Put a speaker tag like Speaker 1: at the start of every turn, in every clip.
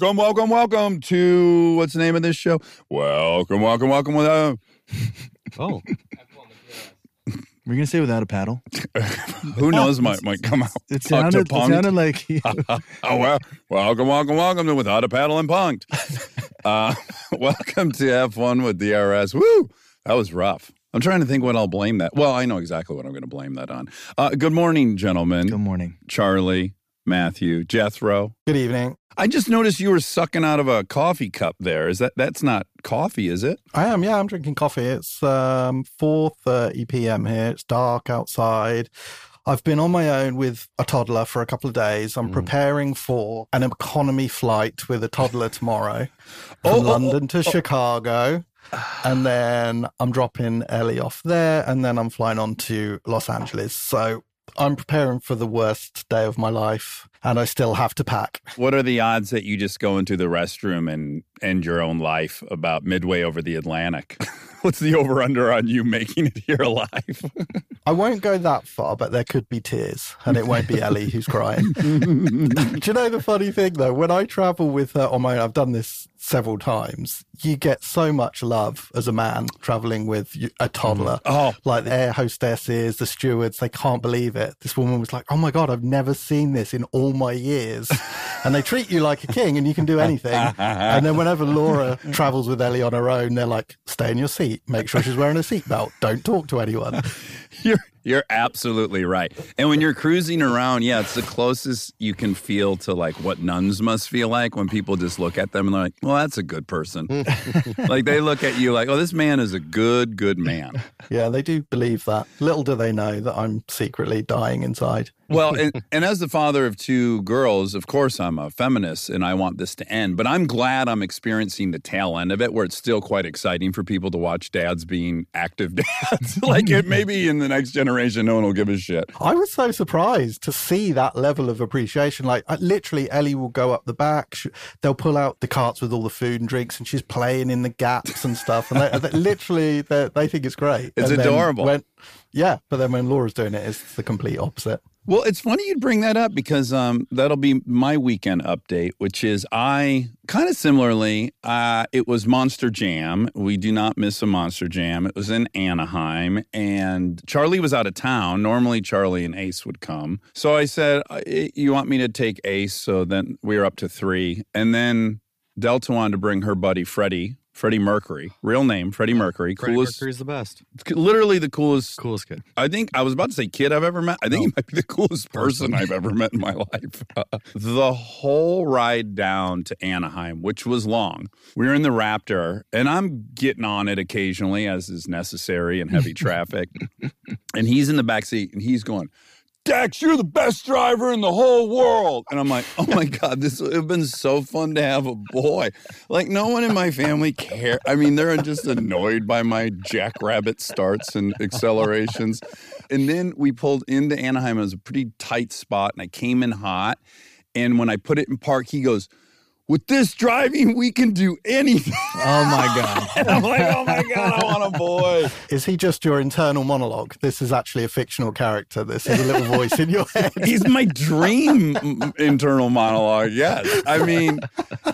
Speaker 1: Welcome, welcome, welcome to what's the name of this show? Welcome, welcome, welcome. Uh,
Speaker 2: Oh. We're gonna say without a paddle.
Speaker 1: who knows? Might might come out.
Speaker 2: It sounded, it sounded like
Speaker 1: oh well, welcome, welcome, welcome to Without a Paddle and Punked. Uh, welcome to Have Fun with DRS. Woo, that was rough. I'm trying to think what I'll blame that. Well, I know exactly what I'm going to blame that on. Uh, good morning, gentlemen.
Speaker 2: good morning.
Speaker 1: Charlie, Matthew, Jethro.
Speaker 3: Good evening.
Speaker 1: I just noticed you were sucking out of a coffee cup there. Is that that's not coffee, is it?
Speaker 3: I am, yeah, I'm drinking coffee. It's um 4:30 p.m. here. It's dark outside. I've been on my own with a toddler for a couple of days. I'm preparing for an economy flight with a toddler tomorrow from
Speaker 1: Oh, oh,
Speaker 3: London to Chicago. And then I'm dropping Ellie off there and then I'm flying on to Los Angeles. So I'm preparing for the worst day of my life and I still have to pack.
Speaker 1: What are the odds that you just go into the restroom and end your own life about midway over the Atlantic? What's the over under on you making it here alive?
Speaker 3: I won't go that far, but there could be tears, and it won't be Ellie who's crying. Do you know the funny thing though? When I travel with her on my own, I've done this several times. You get so much love as a man traveling with a toddler. Mm.
Speaker 1: Oh.
Speaker 3: like the air hostesses, the stewards, they can't believe it. This woman was like, "Oh my god, I've never seen this in all my years," and they treat you like a king, and you can do anything. and then whenever Laura travels with Ellie on her own, they're like, "Stay in your seat. Make sure she's wearing a seatbelt. Don't talk to anyone."
Speaker 1: You're you're absolutely right. And when you're cruising around, yeah, it's the closest you can feel to like what nuns must feel like when people just look at them and they're like, "Well, that's a good person." like they look at you like, "Oh, this man is a good, good man."
Speaker 3: Yeah, they do believe that. Little do they know that I'm secretly dying inside.
Speaker 1: Well, and, and as the father of two girls, of course, I'm a feminist and I want this to end. But I'm glad I'm experiencing the tail end of it, where it's still quite exciting for people to watch dads being active dads. like it, maybe in the next generation, no one will give a shit.
Speaker 3: I was so surprised to see that level of appreciation. Like, literally, Ellie will go up the back. They'll pull out the carts with all the food and drinks, and she's playing in the gaps and stuff. And they, they, literally, they, they think it's great.
Speaker 1: It's
Speaker 3: And
Speaker 1: adorable.
Speaker 3: When, yeah, but then when Laura's doing it, it's the complete opposite.
Speaker 1: Well, it's funny you'd bring that up because um, that'll be my weekend update, which is I kind of similarly, uh, it was Monster Jam. We do not miss a Monster Jam. It was in Anaheim, and Charlie was out of town. Normally, Charlie and Ace would come. So I said, "Uh, You want me to take Ace? So then we were up to three. And then Delta wanted to bring her buddy Freddie. Freddie Mercury, real name, Freddie Mercury,
Speaker 2: Freddie
Speaker 1: coolest,
Speaker 2: Mercury's the best.
Speaker 1: literally the coolest
Speaker 2: Coolest kid.
Speaker 1: I think I was about to say kid I've ever met. I think he might be the coolest person I've ever met in my life. the whole ride down to Anaheim, which was long, we were in the Raptor, and I'm getting on it occasionally as is necessary in heavy traffic. and he's in the back seat, and he's going. Dex, you're the best driver in the whole world. And I'm like, oh my God, this would have been so fun to have a boy. Like, no one in my family care. I mean, they're just annoyed by my jackrabbit starts and accelerations. And then we pulled into Anaheim. It was a pretty tight spot, and I came in hot. And when I put it in park, he goes, with this driving, we can do anything.
Speaker 2: Oh my god.
Speaker 1: I'm like, oh my God, I want a boy.
Speaker 3: Is he just your internal monologue? This is actually a fictional character. This is a little voice in your head.
Speaker 1: He's my dream internal monologue. Yes. I mean,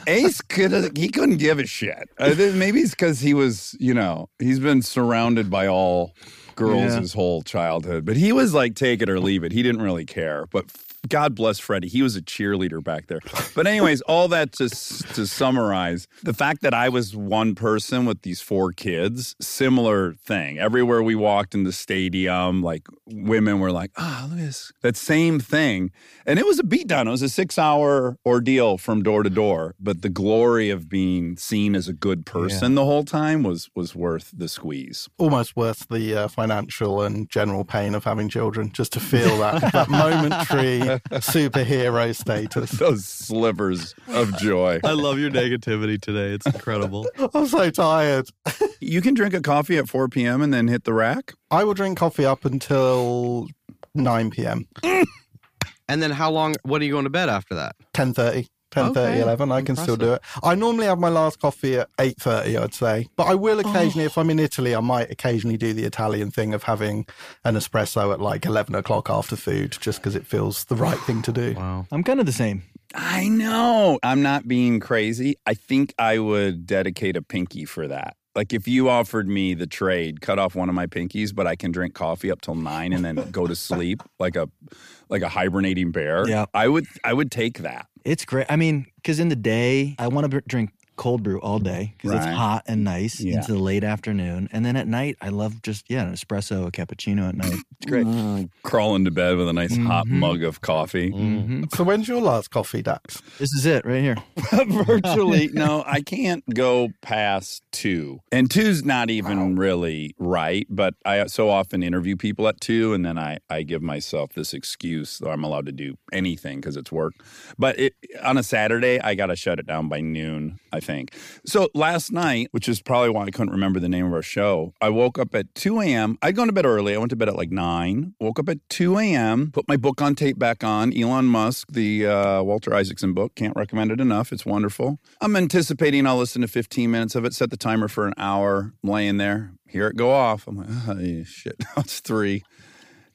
Speaker 1: Ace could he couldn't give a shit. Uh, I maybe it's because he was, you know, he's been surrounded by all girls
Speaker 2: Yeah.
Speaker 1: his whole childhood. But he was like, take it or leave it. He didn't really care. But God bless Freddie. He was a cheerleader back there. But anyways, all that to to summarize, the fact that I was one person with these four kids, similar thing. Everywhere we walked in the stadium, like women were like, "Ah, look at this." That same thing. And it was a beatdown. It was a 6-hour ordeal from door to door, but the glory of being seen as a good person the whole time was was worth the squeeze.
Speaker 3: Almost worth the uh, financial and general pain of having children, just to feel that, that momentary superhero status.
Speaker 1: Those slivers of joy.
Speaker 2: I love your negativity today. It's incredible.
Speaker 3: I'm so tired.
Speaker 1: You can drink a coffee at 4 p.m. and then hit the rack.
Speaker 3: I will drink coffee up until 9 p.m.
Speaker 4: And then how long? What are you going to bed after that?
Speaker 3: 10.30. 10.30,
Speaker 4: Okay,
Speaker 3: 11. I can still do it. I normally have my last coffee at 8.30, I'd say. But I will oh. occasionally, if I'm in Italy, I might occasionally do the Italian thing of having an espresso at like 11 o'clock after food, just because it feels the right thing to do.
Speaker 4: Wow.
Speaker 2: I'm kind of the same.
Speaker 1: I know. I'm not being crazy. I think I would dedicate a pinky for that. Like if you offered me the trade, cut off one of my pinkies, but I can drink coffee up till nine and then go to sleep like a like a hibernating bear.
Speaker 2: Yeah.
Speaker 1: I would I would take that.
Speaker 2: It's great. I mean, because in the day, I want to drink cold brew all day because
Speaker 1: Right.
Speaker 2: it's hot and nice
Speaker 1: Yeah.
Speaker 2: into the late afternoon. And then at night, I love just, yeah, an espresso, a cappuccino at night. It's great.
Speaker 1: Crawl into bed with a nice hot
Speaker 2: Mhm.
Speaker 1: mug of coffee.
Speaker 2: hmm
Speaker 3: So when's your last coffee, Dax?
Speaker 2: This is it right here.
Speaker 1: Virtually, no, I can't go past two. And two's not even really right, but I so often interview people at two, and then I, I give myself this excuse that I'm allowed to do anything because it's work. But it, on a Saturday, I got to shut it down by noon, I think. So last night, which is probably why I couldn't remember the name of our show, I woke up at 2 a.m. I'd gone to bed early. I went to bed at like 9, woke up at 2 a.m., put my book on tape back on, Elon Musk, the uh, Walter Isaacson book. Can't recommend it enough. It's wonderful. I'm anticipating I'll listen to 15 minutes of it, set the timer for an hour, I'm laying there, hear it go off. I'm like, oh, shit, now it's three.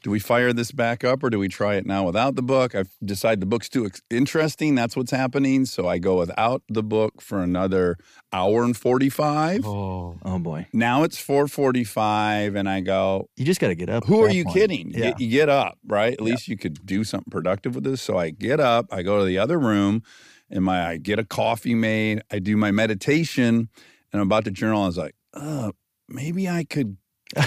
Speaker 1: Do we fire this back up or do we try it now without the book? I've decided the book's too ex- interesting. That's what's happening. So I go without the book for another hour and 45.
Speaker 4: Oh.
Speaker 2: Oh boy.
Speaker 1: Now it's 445 and I go,
Speaker 2: You just got to get up.
Speaker 1: who are you
Speaker 2: point.
Speaker 1: kidding?
Speaker 2: Yeah.
Speaker 1: You, you get up, right? At least you could do something productive with this. So I get up, I go to the other room, and my I get a coffee made, I do my meditation, and I'm about to journal. I was like, oh, maybe I could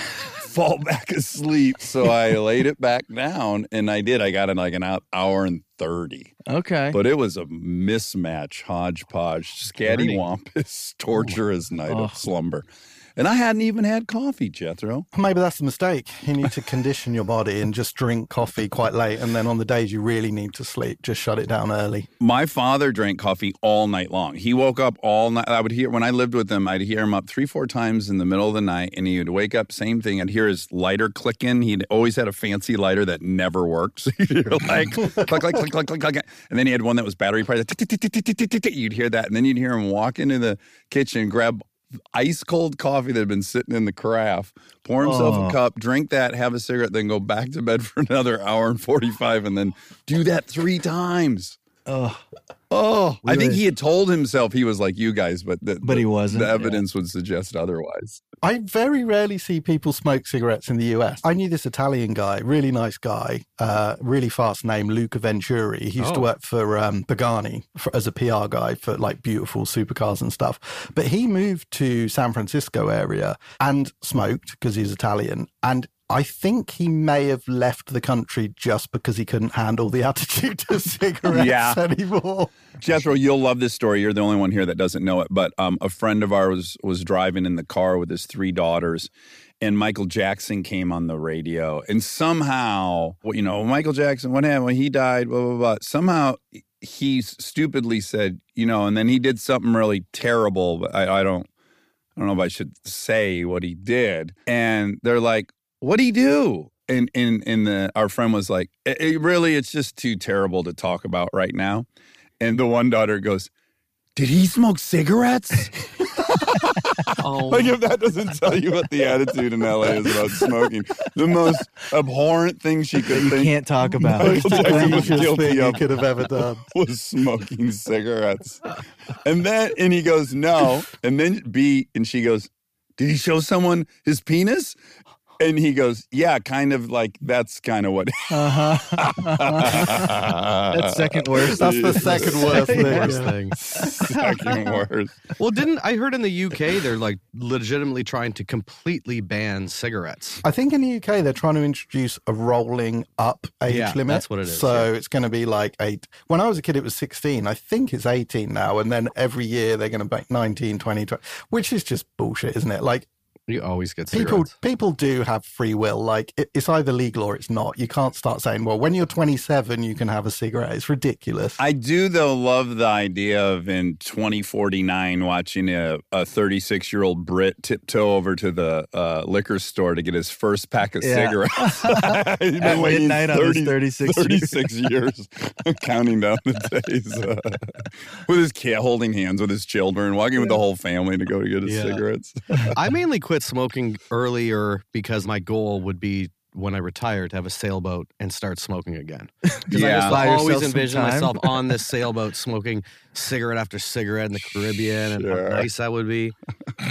Speaker 1: fall back asleep. So I laid it back down, and I did. I got in like an hour and 30.
Speaker 2: Okay.
Speaker 1: But it was a mismatch, hodgepodge, scattywampus, torturous night
Speaker 2: Oh.
Speaker 1: of slumber. And I hadn't even had coffee, Jethro.
Speaker 3: Maybe that's the mistake. You need to condition your body and just drink coffee quite late. And then on the days you really need to sleep, just shut it down early.
Speaker 1: My father drank coffee all night long. He woke up all night. I would hear when I lived with him, I'd hear him up three, four times in the middle of the night, and he would wake up, same thing. I'd hear his lighter clicking. He'd always had a fancy lighter that never worked. So you'd hear like click, click, click, click, click, click. And then he had one that was battery powered. You'd hear that, and then you'd hear him walk into the kitchen, grab ice cold coffee that had been sitting in the carafe, pour himself
Speaker 2: Oh.
Speaker 1: a cup, drink that, have a cigarette, then go back to bed for another hour and 45, and then do that three times.
Speaker 2: Oh,
Speaker 1: Oh, I think
Speaker 2: Really?
Speaker 1: he had told himself he was like you guys, but the,
Speaker 2: But he wasn't,
Speaker 1: The
Speaker 2: yeah.
Speaker 1: evidence would suggest otherwise.
Speaker 3: I very rarely see people smoke cigarettes in the US. I knew this Italian guy, really nice guy, uh, really fast name, Luca Venturi. He used to
Speaker 4: Oh.
Speaker 3: work for um, Pagani for, as a PR guy for like beautiful supercars and stuff. But he moved to San Francisco area and smoked because he's Italian. And I think he may have left the country just because he couldn't handle the attitude to cigarettes
Speaker 1: Yeah.
Speaker 3: anymore.
Speaker 1: Jethro, you'll love this story. You're the only one here that doesn't know it. But um, a friend of ours was driving in the car with his three daughters, and Michael Jackson came on the radio. And somehow, you know, Michael Jackson, what happened? When he died, blah, blah, blah. Somehow he stupidly said, you know, and then he did something really terrible. But I, I don't, I don't know if I should say what he did. And they're like, what'd he do? And, and, and the, our friend was like, it, it really, it's just too terrible to talk about right now. And the one daughter goes, Did he smoke cigarettes?
Speaker 4: Oh,
Speaker 1: like if that doesn't tell you what the attitude in LA is about smoking, the most abhorrent thing she could
Speaker 2: You
Speaker 1: think
Speaker 2: can't talk about.
Speaker 1: Michael Jackson was guilty
Speaker 3: thing you
Speaker 1: of
Speaker 3: could have ever done.
Speaker 1: was smoking cigarettes. And then and he goes, no. And then B and she goes, Did he show someone his penis? And he goes, Yeah, kind of like that's kind of what
Speaker 2: Uh-huh. That's second worst.
Speaker 3: That's the second worst thing.
Speaker 4: worst
Speaker 3: yeah.
Speaker 4: thing.
Speaker 1: second worst.
Speaker 4: Well, didn't I heard in the UK they're like legitimately trying to completely ban cigarettes?
Speaker 3: I think in the UK they're trying to introduce a rolling up age
Speaker 4: Yeah,
Speaker 3: limit.
Speaker 4: that's what it is,
Speaker 3: So it's going to be like eight. When I was a kid, it was 16. I think it's 18 now. And then every year they're going to make 19, 20, 20, which is just bullshit, isn't it? Like
Speaker 4: You always get
Speaker 3: people,
Speaker 4: cigarettes.
Speaker 3: people do have free will. Like it, it's either legal or it's not. You can't start saying, well, when you're 27, you can have a cigarette. It's ridiculous.
Speaker 1: I do though love the idea of in 2049 watching a 36 year old Brit tiptoe over to the uh, liquor store to get his first pack of
Speaker 2: Yeah.
Speaker 1: cigarettes. Been
Speaker 2: At
Speaker 1: waiting
Speaker 2: midnight on his 36
Speaker 1: 36 years, counting down the days uh, with his kid holding hands with his children, walking with the whole family to go to get his
Speaker 4: Yeah.
Speaker 1: cigarettes.
Speaker 4: I mainly quit smoking earlier because my goal would be when I retire to have a sailboat and start smoking again. Because I
Speaker 1: Yeah.
Speaker 4: just
Speaker 2: Buy
Speaker 4: always envision myself on this sailboat smoking cigarette after cigarette in the Caribbean and
Speaker 1: Sure.
Speaker 4: how nice that would be.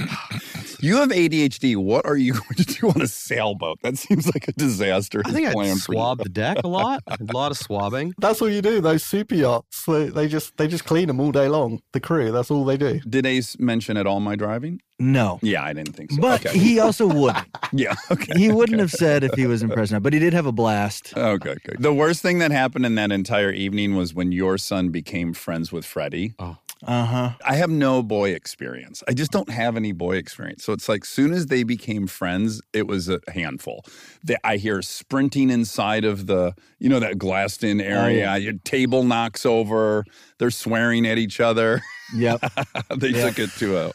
Speaker 1: You have ADHD. What are you going to do on a sailboat? That seems like a disaster.
Speaker 4: I think I'd
Speaker 1: for
Speaker 4: swab the deck a lot. A lot of swabbing.
Speaker 3: That's all you do. Those super yachts, they, they just they just clean them all day long. The crew, that's all they do.
Speaker 1: Did Ace mention at all my driving?
Speaker 2: No.
Speaker 1: Yeah, I didn't think so.
Speaker 2: But
Speaker 1: okay.
Speaker 2: he also wouldn't.
Speaker 1: yeah, okay.
Speaker 2: He wouldn't have said if he was impressed enough, but he did have a blast.
Speaker 1: Okay, okay. The worst thing that happened in that entire evening was when your son became friends with Freddie.
Speaker 2: Uh huh.
Speaker 1: I have no boy experience. I just don't have any boy experience. So it's like soon as they became friends, it was a handful. They, I hear sprinting inside of the, you know, that glassed in area. Your table knocks over. They're swearing at each other.
Speaker 2: Yep.
Speaker 1: they
Speaker 2: Yeah.
Speaker 1: took it to a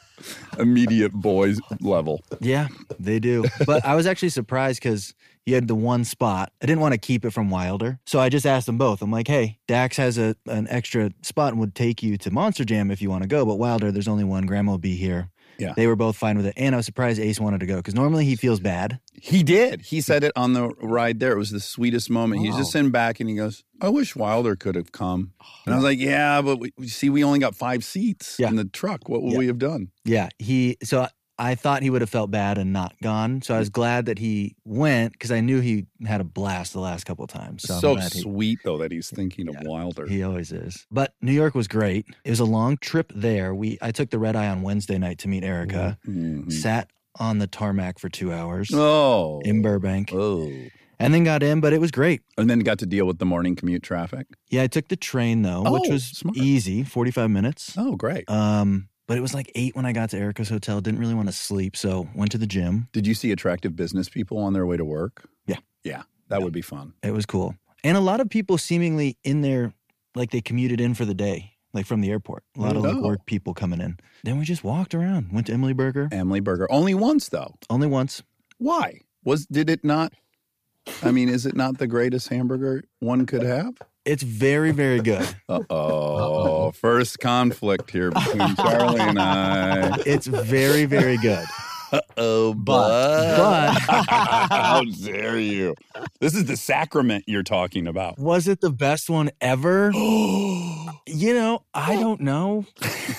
Speaker 1: immediate boys level.
Speaker 2: Yeah, they do. But I was actually surprised because he had the one spot. I didn't want to keep it from Wilder. So I just asked them both. I'm like, hey, Dax has a, an extra spot and would take you to Monster Jam if you want to go. But Wilder, there's only one. Grandma will be here.
Speaker 1: Yeah.
Speaker 2: They were both fine with it. And I was surprised Ace wanted to go because normally he feels bad.
Speaker 1: He did. He said it on the ride there. It was the sweetest moment. He's just oh. sitting back and he goes, I wish Wilder could have come. Oh, and I was like, yeah, but we, we- see, we only got five seats
Speaker 2: Yeah.
Speaker 1: in the truck. What would
Speaker 2: Yeah.
Speaker 1: we have done?
Speaker 2: Yeah. He, so I, thought he would have felt bad and not gone. So I was glad that he went because I knew he had a blast the last couple of times. So,
Speaker 1: So,
Speaker 2: I'm he-
Speaker 1: sweet, though, that he's thinking
Speaker 2: Yeah.
Speaker 1: of Wilder.
Speaker 2: He always is. But New York was great. It was a long trip there. We I took the red eye on Wednesday night to meet Erica.
Speaker 1: Mhm.
Speaker 2: Sat on the tarmac for two hours
Speaker 1: Oh.
Speaker 2: in Burbank,
Speaker 1: Oh.
Speaker 2: and then got in. But it was great.
Speaker 1: And then got to deal with the morning commute traffic.
Speaker 2: Yeah, I took the train though, which
Speaker 1: Oh,
Speaker 2: was
Speaker 1: smart.
Speaker 2: easy, forty five minutes.
Speaker 1: Oh, great.
Speaker 2: Um, but it was like eight when I got to Erica's hotel. Didn't really want to sleep, so went to the gym.
Speaker 1: Did you see attractive business people on their way to work?
Speaker 2: Yeah.
Speaker 1: Yeah. That would be fun.
Speaker 2: It was cool, and a lot of people seemingly in there, like they commuted in for the day, like from the airport. A lot of like
Speaker 1: Oh.
Speaker 2: work people coming in. Then we just walked around. Went to Emily Burger
Speaker 1: Emily Burger. Only once, though.
Speaker 2: only once.
Speaker 1: Why? Was Did it not? I mean, is it not the greatest hamburger one could have?
Speaker 2: It's very very good.
Speaker 1: Uh oh. First conflict here between Charlie and I.
Speaker 2: It's very very good.
Speaker 1: Oh,
Speaker 2: But-
Speaker 1: but. How dare you? This is the sacrament you're talking about.
Speaker 2: Was it the best one ever? You know, I don't know.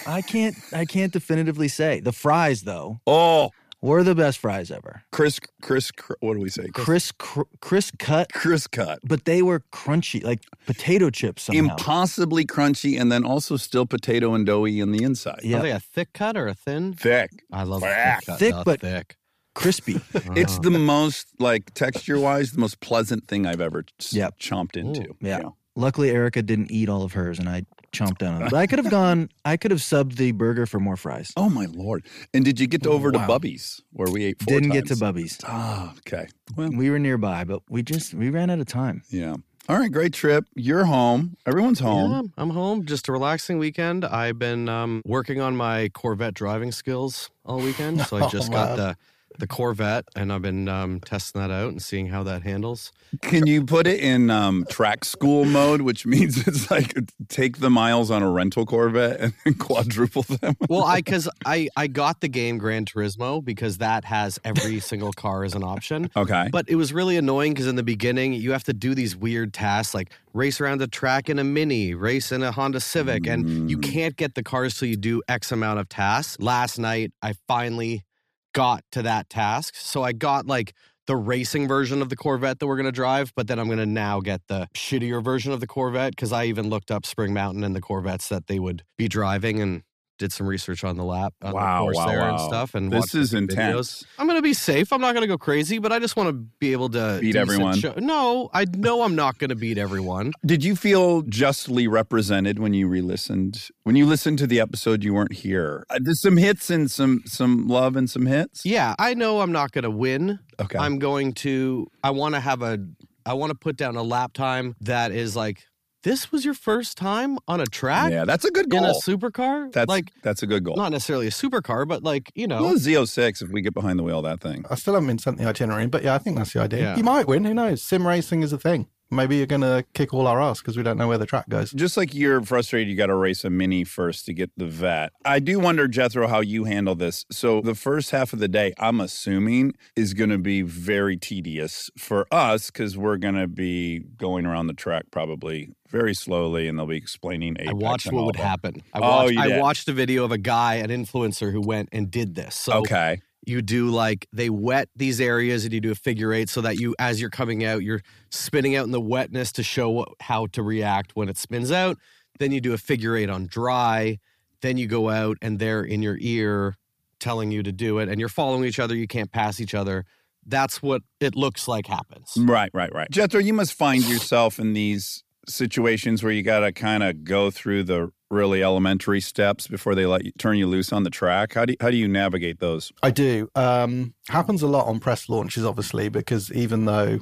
Speaker 2: I can't I can't definitively say. The fries though
Speaker 1: oh,
Speaker 2: were the best fries ever.
Speaker 1: Chris, Chris, Chris what do we say?
Speaker 2: Chris cr- Chris cut,
Speaker 1: Chris cut.
Speaker 2: but they were crunchy like potato chips somehow.
Speaker 1: Impossibly crunchy and then also still potato and doughy in the inside.
Speaker 2: Yeah.
Speaker 4: Are they a thick cut or a thin?
Speaker 1: Thick.
Speaker 4: I love
Speaker 1: Thick.
Speaker 4: thick cut.
Speaker 2: Thick,
Speaker 4: No,
Speaker 2: but-
Speaker 4: thick.
Speaker 2: Crispy.
Speaker 1: It's oh. the most, like, texture wise, the most pleasant thing I've ever s-
Speaker 2: Yep.
Speaker 1: chomped into.
Speaker 2: Yeah. Luckily Erica didn't eat all of hers and I chomped down on it. But I could have gone I could have subbed the burger for more fries.
Speaker 1: Oh, my Lord. And did you get to over to
Speaker 2: Wow.
Speaker 1: Bubby's where we ate four
Speaker 2: Didn't get to
Speaker 1: times?
Speaker 2: Bubby's.
Speaker 1: Ah, okay. Well,
Speaker 2: We were nearby, but we just we ran out of time.
Speaker 1: yeah. All right, great trip. You're home. Everyone's home.
Speaker 4: Yeah, I'm home. Just a relaxing weekend. I've been um, working on my Corvette driving skills all weekend. So I
Speaker 3: Oh,
Speaker 4: just got
Speaker 3: man.
Speaker 4: the the Corvette, and I've been um, testing that out and seeing how that handles.
Speaker 1: Can you put it in um, track school mode, which means it's like take the miles on a rental Corvette and then quadruple them?
Speaker 4: Well, I because I I got the game Gran Turismo because that has every single car as an option.
Speaker 1: Okay.
Speaker 4: But it was really annoying because in the beginning you have to do these weird tasks like race around the track in a Mini, race in a Honda Civic, and you
Speaker 1: Mm.
Speaker 4: can't get the cars till you do X amount of tasks. Last night I finally got to that task, so I got like the racing version of the Corvette that we're going to drive, but then I'm going to now get the shittier version of the Corvette because I even looked up Spring Mountain and the Corvettes that they would be driving and did some research on the lap, on
Speaker 1: Wow,
Speaker 4: the course
Speaker 1: wow,
Speaker 4: there and stuff. And
Speaker 1: This is
Speaker 4: some videos.
Speaker 1: intense.
Speaker 4: I'm going to be safe. I'm not going to go crazy, but I just want to be able to
Speaker 1: Beat everyone.
Speaker 4: Show. No, I know I'm not going to beat everyone.
Speaker 1: Did you feel justly represented when you re-listened? When you listened to the episode, you weren't here. Uh, There's some hits and some some love and some hits.
Speaker 4: Yeah, I know I'm not going to win.
Speaker 1: Okay.
Speaker 4: I'm going to. I want to have a. I want to put down a lap time that is like. This was your first time on a track
Speaker 1: yeah, that's a good goal.
Speaker 4: in a supercar.
Speaker 1: that's
Speaker 4: like
Speaker 1: that's a good goal.
Speaker 4: not necessarily a supercar, but like you know.
Speaker 1: well, Z06 if we get behind the wheel of that thing.
Speaker 3: I still haven't been sent the itinerary, but yeah, I think that's the idea.
Speaker 4: Yeah.
Speaker 3: You might win. Who knows? Sim racing is a thing. Maybe you're going to kick all our ass because we don't know where the track goes.
Speaker 1: Just like you're frustrated, you got to race a mini first to get the Vette. I do wonder, Jethro, how you handle this. So the first half of the day, I'm assuming, is going to be very tedious for us because we're going to be going around the track probably very slowly, and they'll be explaining.
Speaker 4: I watched what would
Speaker 1: that.
Speaker 4: happen. I
Speaker 1: Oh,
Speaker 4: watched,
Speaker 1: you
Speaker 4: I watched a video of a guy, an influencer, who went and did this. So
Speaker 1: Okay.
Speaker 4: you do like they wet these areas and you do a figure eight so that you as you're coming out you're spinning out in the wetness to show what, how to react when it spins out then you do a figure eight on dry then you go out and they're in your ear telling you to do it and you're following each other you can't pass each other that's what it looks like happens
Speaker 1: Right, right, right. Jethro, you must find yourself in these situations where you got to kind of go through the really elementary steps before they let you turn you loose on the track. How do you, how do you navigate those?
Speaker 3: I do. Um, happens a lot on press launches, obviously, because even though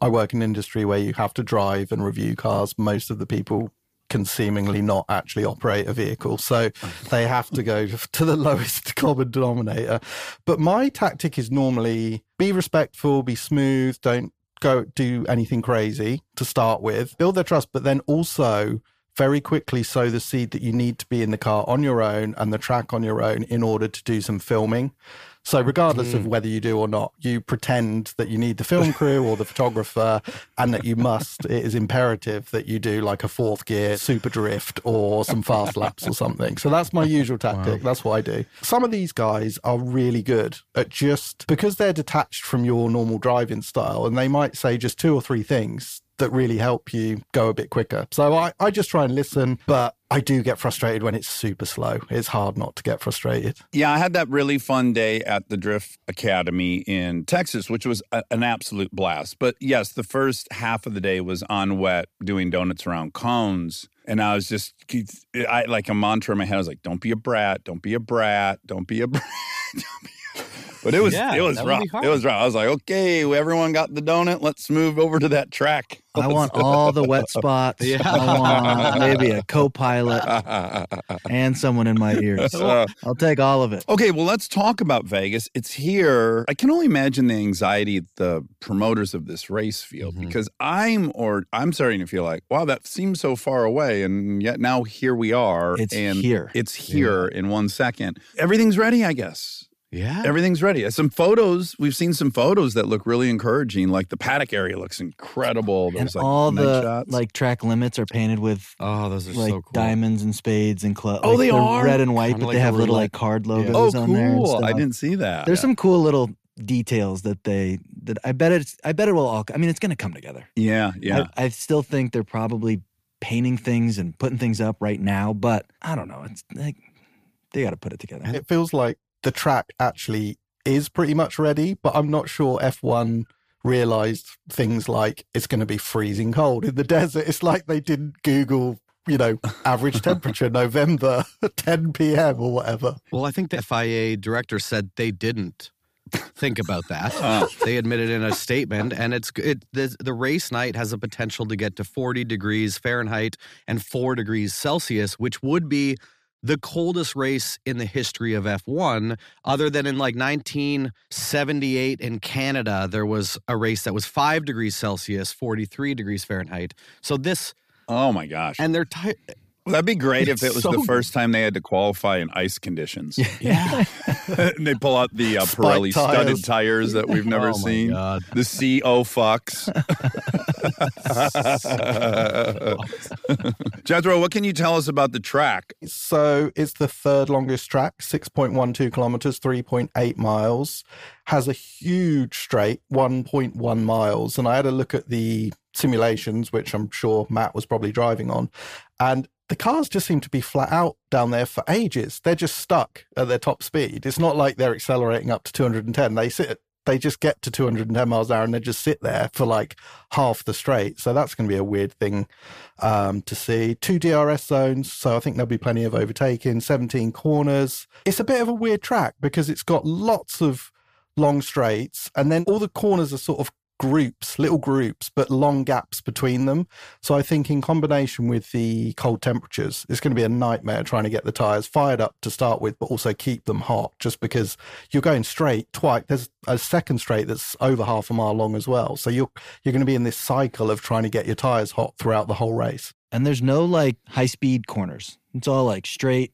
Speaker 3: I work in an industry where you have to drive and review cars, most of the people can seemingly not actually operate a vehicle. So they have to go to the lowest common denominator. But my tactic is normally be respectful, be smooth, don't go do anything crazy to start with, build their trust, but then also very quickly sow the seed that you need to be in the car on your own and the track on your own in order to do some filming. So, regardless of hmm. whether you do or not, you pretend that you need the film crew or the photographer and that you must, it is imperative that you do like a fourth gear super drift or some fast laps or something. So, that's my usual tactic. That's what I do. Some of these guys are really good at just because they're detached from your normal driving style and they might say just two or three things that really help you go a bit quicker. So I, I just try and listen, but I do get frustrated when it's super slow. It's hard not to get frustrated.
Speaker 1: Yeah, I had that really fun day at the Drift Academy in Texas, which was a, an absolute blast. But yes, the first half of the day was on wet doing donuts around cones. And I was just, I like a mantra in my head. I was like, don't be a brat, don't be a brat, don't be a brat. don't be a-" But it was
Speaker 4: Yeah,
Speaker 1: it was rough.
Speaker 4: be.
Speaker 1: It was rough. I was like, okay, everyone got the donut. Let's move over to that track.
Speaker 2: I want all the wet spots.
Speaker 4: Yeah.
Speaker 2: I want maybe a co-pilot and someone in my ears.
Speaker 1: Uh,
Speaker 2: I'll take all of it.
Speaker 1: Okay, well, let's talk about Vegas. It's here. I can only imagine the anxiety the promoters of this race feel
Speaker 4: Mhm.
Speaker 1: because I'm or I'm starting to feel like, wow, that seems so far away, and yet now here we are.
Speaker 2: It's
Speaker 1: and
Speaker 2: here.
Speaker 1: It's here in one second. Everything's ready, I guess.
Speaker 4: Yeah
Speaker 1: Everything's ready. Some photos. We've seen some photos that look really encouraging. Like the paddock area looks incredible.
Speaker 2: And
Speaker 1: like
Speaker 2: all the
Speaker 1: shots.
Speaker 2: like track limits are painted with
Speaker 4: oh those are
Speaker 2: like
Speaker 4: so cool
Speaker 2: diamonds and spades and clubs.
Speaker 1: Oh, they are?
Speaker 2: red and white,
Speaker 4: Kinda
Speaker 2: but
Speaker 4: like
Speaker 2: they have little like card
Speaker 4: Yeah.
Speaker 2: logos
Speaker 1: oh,
Speaker 2: on there. and
Speaker 1: cool! I didn't see that.
Speaker 2: There's some cool little details that they that I bet it's I bet it will all. I mean, it's going to come together.
Speaker 1: Yeah, yeah.
Speaker 2: I, I still think they're probably painting things and putting things up right now, but I don't know. It's like they got to put it together.
Speaker 3: It feels like the track actually is pretty much ready, but I'm not sure F1 realized things like it's going to be freezing cold in the desert. It's like they didn't Google, you know, average temperature November 10 p.m. or whatever.
Speaker 4: well i think the fia director said they didn't think about that
Speaker 1: Uh,
Speaker 4: they admitted in a statement and it's it the, the race night has a potential to get to 40 degrees fahrenheit and 4 degrees celsius which would be the coldest race in the history of F1, other than in like 1978 in Canada, there was a race that was five degrees Celsius, 43 degrees Fahrenheit. So this,
Speaker 1: Oh my gosh.
Speaker 4: and they're ti-
Speaker 1: Well, that'd be great if it was
Speaker 4: so
Speaker 1: the first time they had to qualify in ice conditions.
Speaker 4: yeah.
Speaker 1: and they pull out the uh, Pirelli
Speaker 3: tires.
Speaker 1: studded tires that we've never
Speaker 4: Oh my
Speaker 1: seen.
Speaker 4: God.
Speaker 1: The CO fucks. Jethro, what can you tell us about the track?
Speaker 3: So it's the third longest track, 6.12 kilometers, 3.8 miles, has a huge straight, 1.1 miles. And I had a look at the simulations, which I'm sure Matt was probably driving on. And the cars just seem to be flat out down there for ages. They're just stuck at their top speed. It's not like they're accelerating up to 210. They sit, they just get to 210 miles an hour and they just sit there for like half the straight. So that's going to be a weird thing um, to see. Two DRS zones, so I think there'll be plenty of overtaking. 17 corners. It's a bit of a weird track because it's got lots of long straights, and then all the corners are sort of groups, little groups, but long gaps between them. So I think in combination with the cold temperatures, it's going to be a nightmare trying to get the tires fired up to start with, but also keep them hot. Just because you're going straight twice, there's a second straight that's over half a mile long as well. So you're you're going to be in this cycle of trying to get your tires hot throughout the whole race.
Speaker 2: And there's no like high speed corners. It's all like straight,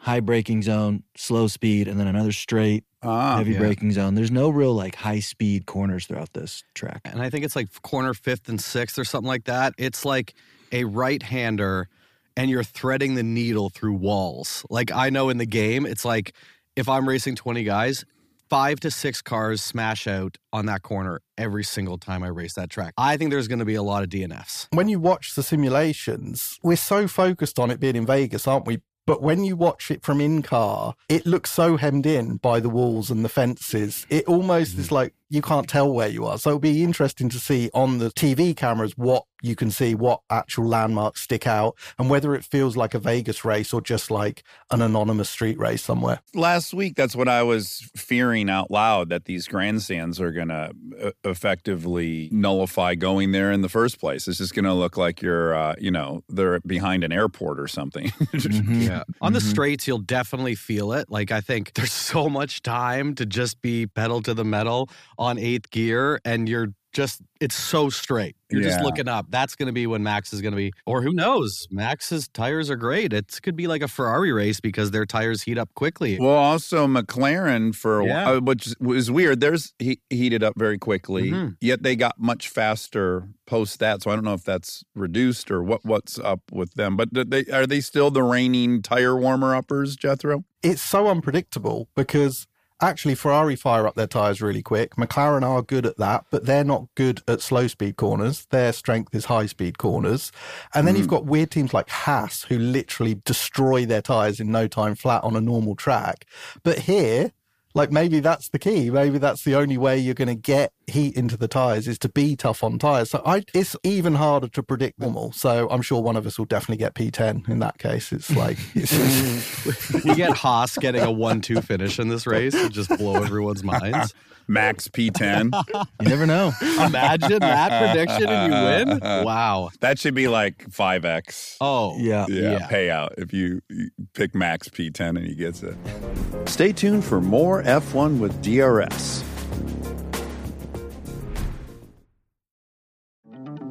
Speaker 2: high braking zone, slow speed, and then another straight,
Speaker 1: Ah,
Speaker 2: heavy
Speaker 4: yeah.
Speaker 2: braking zone. There's no real like high speed corners throughout this track.
Speaker 4: and I think it's like corner fifth and sixth or something like that. It's like a right hander and you're threading the needle through walls. Like I know in the game, it's like if I'm racing 20 guys, five to six cars smash out on that corner every single time I race that track. I think there's going to be a lot of DNFs.
Speaker 3: when you watch the simulations, we're so focused on it being in Vegas, aren't we? But when you watch it from in car, it looks so hemmed in by the walls and the fences. It almost is mm. like you can't tell where you are. So it'll be interesting to see on the TV cameras what you can see, what actual landmarks stick out, and whether it feels like a Vegas race or just like an anonymous street race somewhere.
Speaker 1: last week that's what i was fearing out loud that these grandstands are going to uh, effectively nullify going there in the first place it's just going to look like you're uh, you know they're behind an airport or something
Speaker 2: Mhm.
Speaker 4: Yeah. On the
Speaker 2: Mhm.
Speaker 4: straights, you'll definitely feel it. Like, I think there's so much time to just be pedal to the metal on eighth gear, and you're just, it's so straight. You're just looking up. That's going to be when Max is going to be, or who knows? Max's tires are great. It could be like a Ferrari race because their tires heat up quickly.
Speaker 1: well also mclaren for a
Speaker 4: Yeah.
Speaker 1: while which was weird theirs he, heated up very quickly
Speaker 4: Mhm.
Speaker 1: yet they got much faster post that so i don't know if that's reduced or what what's up with them but they are they still the reigning tire warmer uppers jethro
Speaker 3: it's so unpredictable because actually Ferrari fire up their tires really quick. McLaren are good at that, but they're not good at slow speed corners. Their strength is high speed corners. And then you've hmm. got weird teams like Haas who literally destroy their tires in no time flat on a normal track. But here, like maybe that's the key. Maybe that's the only way you're going to get heat into the tires is to be tough on tires. So I, it's even harder to predict normal. So I'm sure one of us will definitely get P10 in that case. It's like, it's
Speaker 4: you get Haas getting a 1 2 finish in this race and just blow everyone's minds.
Speaker 1: max p10
Speaker 2: You never know.
Speaker 4: Imagine that prediction and you win. Wow.
Speaker 1: that should be like 5x
Speaker 4: Oh,
Speaker 2: Yeah.
Speaker 1: yeah,
Speaker 4: Yeah.
Speaker 1: payout if you, you pick Max P10 and he gets it. Stay tuned for more F1 with DRS.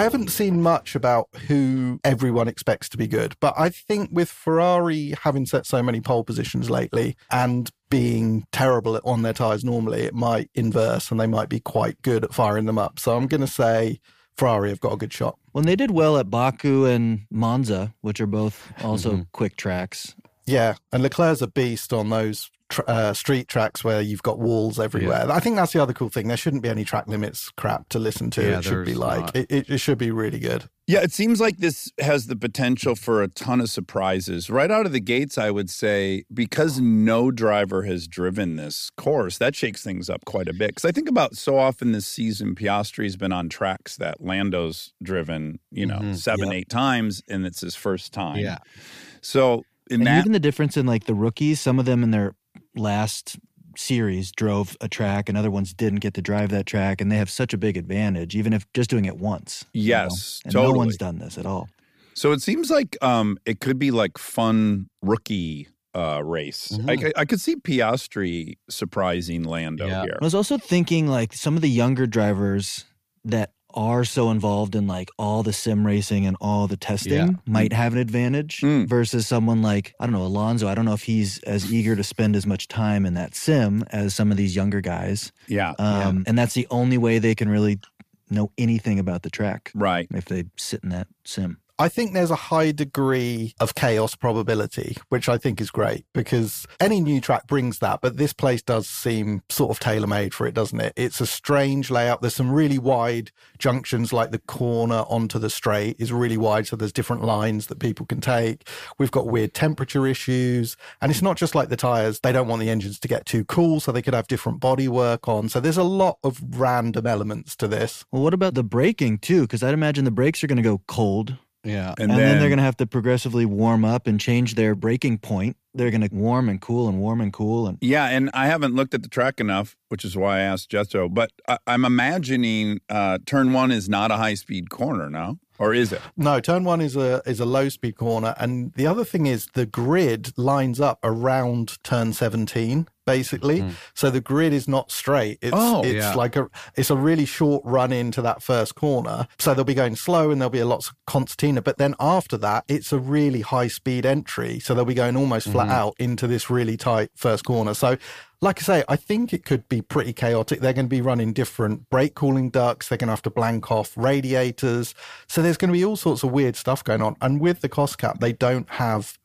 Speaker 3: I haven't seen much about who everyone expects to be good, but I think with Ferrari having set so many pole positions lately and being terrible on their tyres normally, it might inverse and they might be quite good at firing them up. So I'm going to say Ferrari have got a good shot.
Speaker 2: Well, they did well at Baku and Monza, which are both also
Speaker 4: Mm-hmm.
Speaker 2: quick tracks.
Speaker 3: Yeah, and Leclerc's a beast on those tr- uh, street tracks where you've got walls everywhere. I think that's the other cool thing. There shouldn't be any track limits crap to listen to.
Speaker 4: Yeah,
Speaker 3: it should be like it, it, it should be really good.
Speaker 1: Yeah, it seems like this has the potential for a ton of surprises. Right out of the gates, I would say, because no driver has driven this course, that shakes things up quite a bit. Because I think about so often this season, Piastri's been on tracks that Lando's driven, you know,
Speaker 4: Mhm.
Speaker 1: seven,
Speaker 3: Yep.
Speaker 1: eight times, and it's his first time.
Speaker 4: Yeah.
Speaker 1: So in
Speaker 2: and
Speaker 1: that,
Speaker 2: even the difference in like the rookies, some of them in their last series drove a track and other ones didn't get to drive that track and they have such a big advantage even if just doing it once you know?
Speaker 1: Yes,
Speaker 2: and no one's done this at all
Speaker 1: So it seems like um, it could be like fun rookie uh, race.
Speaker 4: Mhm.
Speaker 1: I, I- I could see Piastri surprising Lando
Speaker 4: Yeah.
Speaker 1: here.
Speaker 2: I was also thinking like some of the younger drivers that are so involved in like all the sim racing and all the testing
Speaker 4: Yeah.
Speaker 2: might have an advantage
Speaker 1: Mm.
Speaker 2: versus someone like I don't know Alonso. I don't know if he's as eager to spend as much time in that sim as some of these younger guys.
Speaker 1: Yeah,
Speaker 2: Um, And that's the only way they can really know anything about the track
Speaker 1: right.
Speaker 2: if they sit in that sim.
Speaker 3: I think there's a high degree of chaos probability, which I think is great because any new track brings that. But this place does seem sort of tailor made for it, doesn't it? It's a strange layout. There's some really wide junctions, like the corner onto the straight is really wide. So there's different lines that people can take. We've got weird temperature issues. And it's not just like the tires, they don't want the engines to get too cool. So they could have different body work on. So there's a lot of random elements to this.
Speaker 2: Well, what about the braking too? Because I'd imagine the brakes are going to go cold,
Speaker 4: Yeah.
Speaker 1: And,
Speaker 2: and, then,
Speaker 1: then,
Speaker 2: they're going to have to progressively warm up and change their breaking point. They're going to warm and cool and warm and cool and
Speaker 1: Yeah, and I haven't looked at the track enough, which is why I asked Jethro. But I, I'm imagining uh, turn one is not a high speed corner now, or is it?
Speaker 3: No, turn one is a is a low speed corner, and the other thing is the grid lines up around turn seventeen, basically. Hmm. So the grid is not straight. It's
Speaker 1: Oh,
Speaker 3: it's
Speaker 4: yeah.
Speaker 3: like a it's a really short run into that first corner. So they'll be going slow, and there'll be a lots of concertina. But then after that, it's a really high speed entry. So they'll be going almost flat mm-hmm. out into this really tight first corner. So. Like I say, I think it could be pretty chaotic. They're going to be running different brake cooling ducts. They're going to have to blank off radiators. So there's going to be all sorts of weird stuff going on. And with the cost cap, they don't have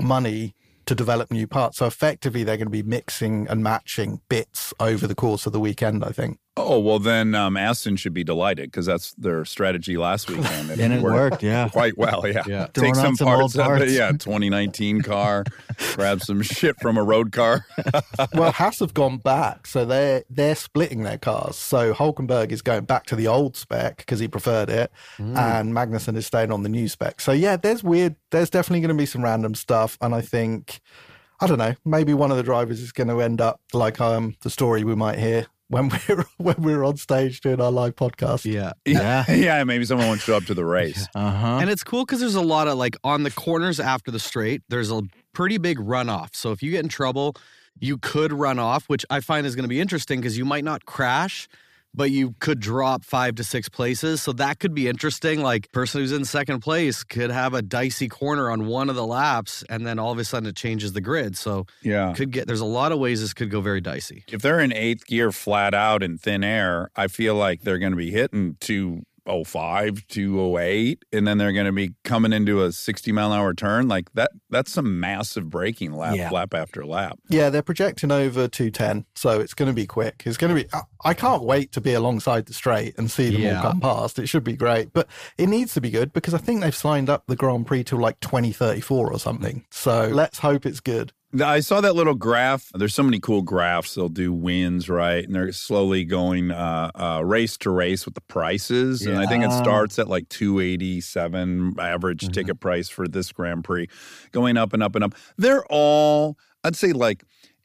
Speaker 3: money to develop new parts. So effectively, they're going to be mixing and matching bits over the course of the weekend, I think.
Speaker 1: Oh well, then um, Aston should be delighted because that's their strategy last weekend,
Speaker 2: and it worked. Yeah.
Speaker 1: quite well. Yeah,
Speaker 4: Yeah.
Speaker 1: take some
Speaker 2: some old
Speaker 1: parts, of
Speaker 2: parts.
Speaker 1: it. Yeah, 2019 car, grab some shit from a road car.
Speaker 3: well, Haas have gone back, so they're they're splitting their cars. So Hulkenberg is going back to the old spec because he preferred it, and Magnussen is staying on the new spec. So yeah, there's weird. There's definitely going to be some random stuff, and I think I don't know. Maybe one of the drivers is going to end up like um the story we might hear when we're when we're on stage doing our live podcast.
Speaker 4: Yeah.
Speaker 2: Yeah.
Speaker 1: yeah, maybe someone won't show up to the race.
Speaker 2: Uh huh.
Speaker 4: And it's cool because there's a lot of like on the corners after the straight, there's a pretty big runoff. So if you get in trouble, you could run off, which I find is going to be interesting because you might not crash, but you could drop five to six places. So that could be interesting. Like person who's in second place could have a dicey corner on one of the laps, and then all of a sudden it changes the grid. So
Speaker 1: Yeah.
Speaker 4: could get there's a lot of ways this could go very dicey.
Speaker 1: If they're in eighth gear flat out in thin air, I feel like they're going to be hitting 205, 208, and then they're going to be coming into a 60 mile an hour turn. Like that, that's some massive braking lap,
Speaker 2: Yeah.
Speaker 1: lap after lap.
Speaker 3: Yeah, they're projecting over 210, so it's going to be quick. It's going to be. I- I can't wait to be alongside the straight and see them
Speaker 4: Yeah.
Speaker 3: all come past. It should be great, but it needs to be good because I think they've signed up the Grand Prix till like 2034 or something. So let's hope it's good.
Speaker 1: I saw that little graph. There's so many cool graphs. They'll do wins, right? And they're slowly going uh, uh, race to race with the prices. And I think it starts at like 287 average
Speaker 2: Mm-hmm.
Speaker 1: ticket price for this Grand Prix, going up and up and up. They're all, I'd say like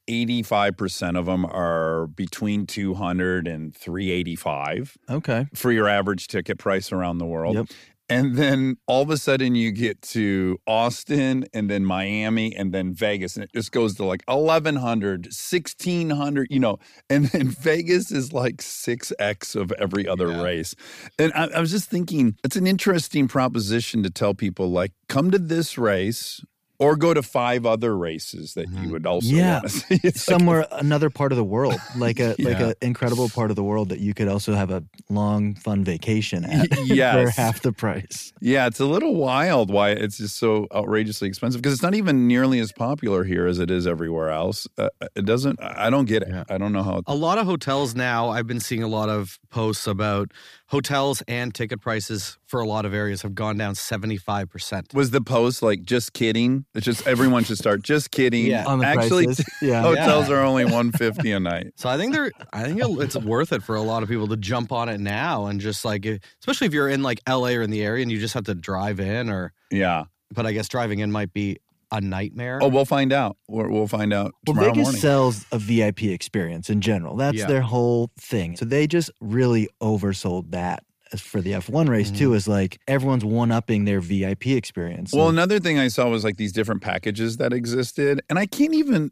Speaker 1: 85% of them are between 200 and 385
Speaker 2: Okay.
Speaker 1: for your average ticket price around the world.
Speaker 2: Yep.
Speaker 1: And then all of a sudden you get to Austin and then Miami and then Vegas. And it just goes to like 1,100, 1,600, you know. And then Vegas is like 6X of every other
Speaker 4: Yeah.
Speaker 1: race. And I, I was just thinking, it's an interesting proposition to tell people like, come to this race or go to five other races that you would also
Speaker 2: Yeah.
Speaker 1: want to see. It's like-
Speaker 2: Somewhere another part of the world, like a like an incredible part of the world that you could also have a long, fun vacation at for half the price.
Speaker 1: Yeah, it's a little wild why it's just so outrageously expensive because it's not even nearly as popular here as it is everywhere else. Uh, it doesn't. I don't get it.
Speaker 4: Yeah.
Speaker 1: I don't know how.
Speaker 4: A lot of hotels now, I've been seeing a lot of posts about hotels and ticket prices for a lot of areas have gone down 75%.
Speaker 1: Was the post like just kidding? It's just everyone should start just kidding.
Speaker 4: Yeah.
Speaker 2: On the
Speaker 1: Actually.
Speaker 2: Yeah.
Speaker 1: hotels are only one fifty a night.
Speaker 4: So I think they're I think it's worth it for a lot of people to jump on it now and just like especially if you're in like LA or in the area and you just have to drive in or
Speaker 1: Yeah.
Speaker 4: but I guess driving in might be a nightmare.
Speaker 1: Oh, we'll find out. We're, we'll find out
Speaker 2: Well,
Speaker 1: tomorrow
Speaker 2: Vegas
Speaker 1: morning.
Speaker 2: sells a VIP experience in general. That's
Speaker 4: Yeah.
Speaker 2: their whole thing. So they just really oversold that for the F1 race too. Mm-hmm. Is like everyone's one upping their VIP experience.
Speaker 1: Well,
Speaker 2: And
Speaker 1: another thing I saw was like these different packages that existed, and I can't even.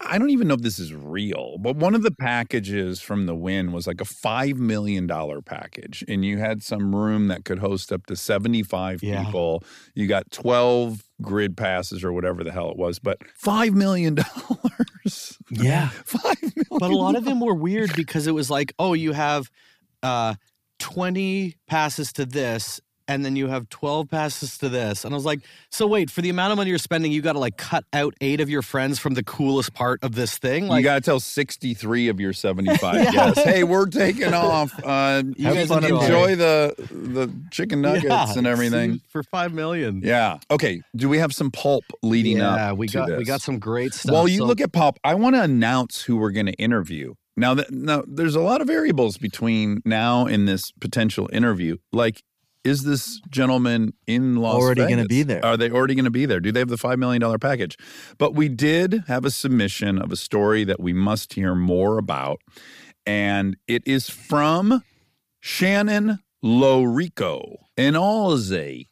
Speaker 1: I- don't even know if this is real, but one of the packages from the win was like a five million dollar package, and you had some room that could host up to seventy five
Speaker 4: Yeah.
Speaker 1: people. You got twelve grid passes or whatever the hell it was, but five million dollars.
Speaker 2: yeah,
Speaker 1: Five million.
Speaker 4: But a lot of them were weird because it was like, oh, you have uh 20 passes to this and then you have 12 passes to this. And I was like, so wait, for the amount of money you're spending, you got to like cut out 8 of your friends from the coolest part of this thing?
Speaker 1: you got to tell 63 of your 75 guests, hey, we're taking off. Uh,
Speaker 4: You guys enjoy.
Speaker 1: the the chicken nuggets
Speaker 4: Yeah,
Speaker 1: and everything.
Speaker 4: for 5 million.
Speaker 1: Yeah. Okay. Do we have some pulp leading up?
Speaker 4: Yeah, we got we got some great stuff.
Speaker 1: While you
Speaker 4: So-
Speaker 1: look at pulp, I want to announce who we're going to interview. Now that now there's a lot of variables between now and this potential interview. Like, is this gentleman in Las
Speaker 2: Already gonna be there.
Speaker 1: Are they already going to be there? Do they have the five million dollar package? But we did have a submission of a story that we must hear more about, and it is from Shannon Lorico in Aussie,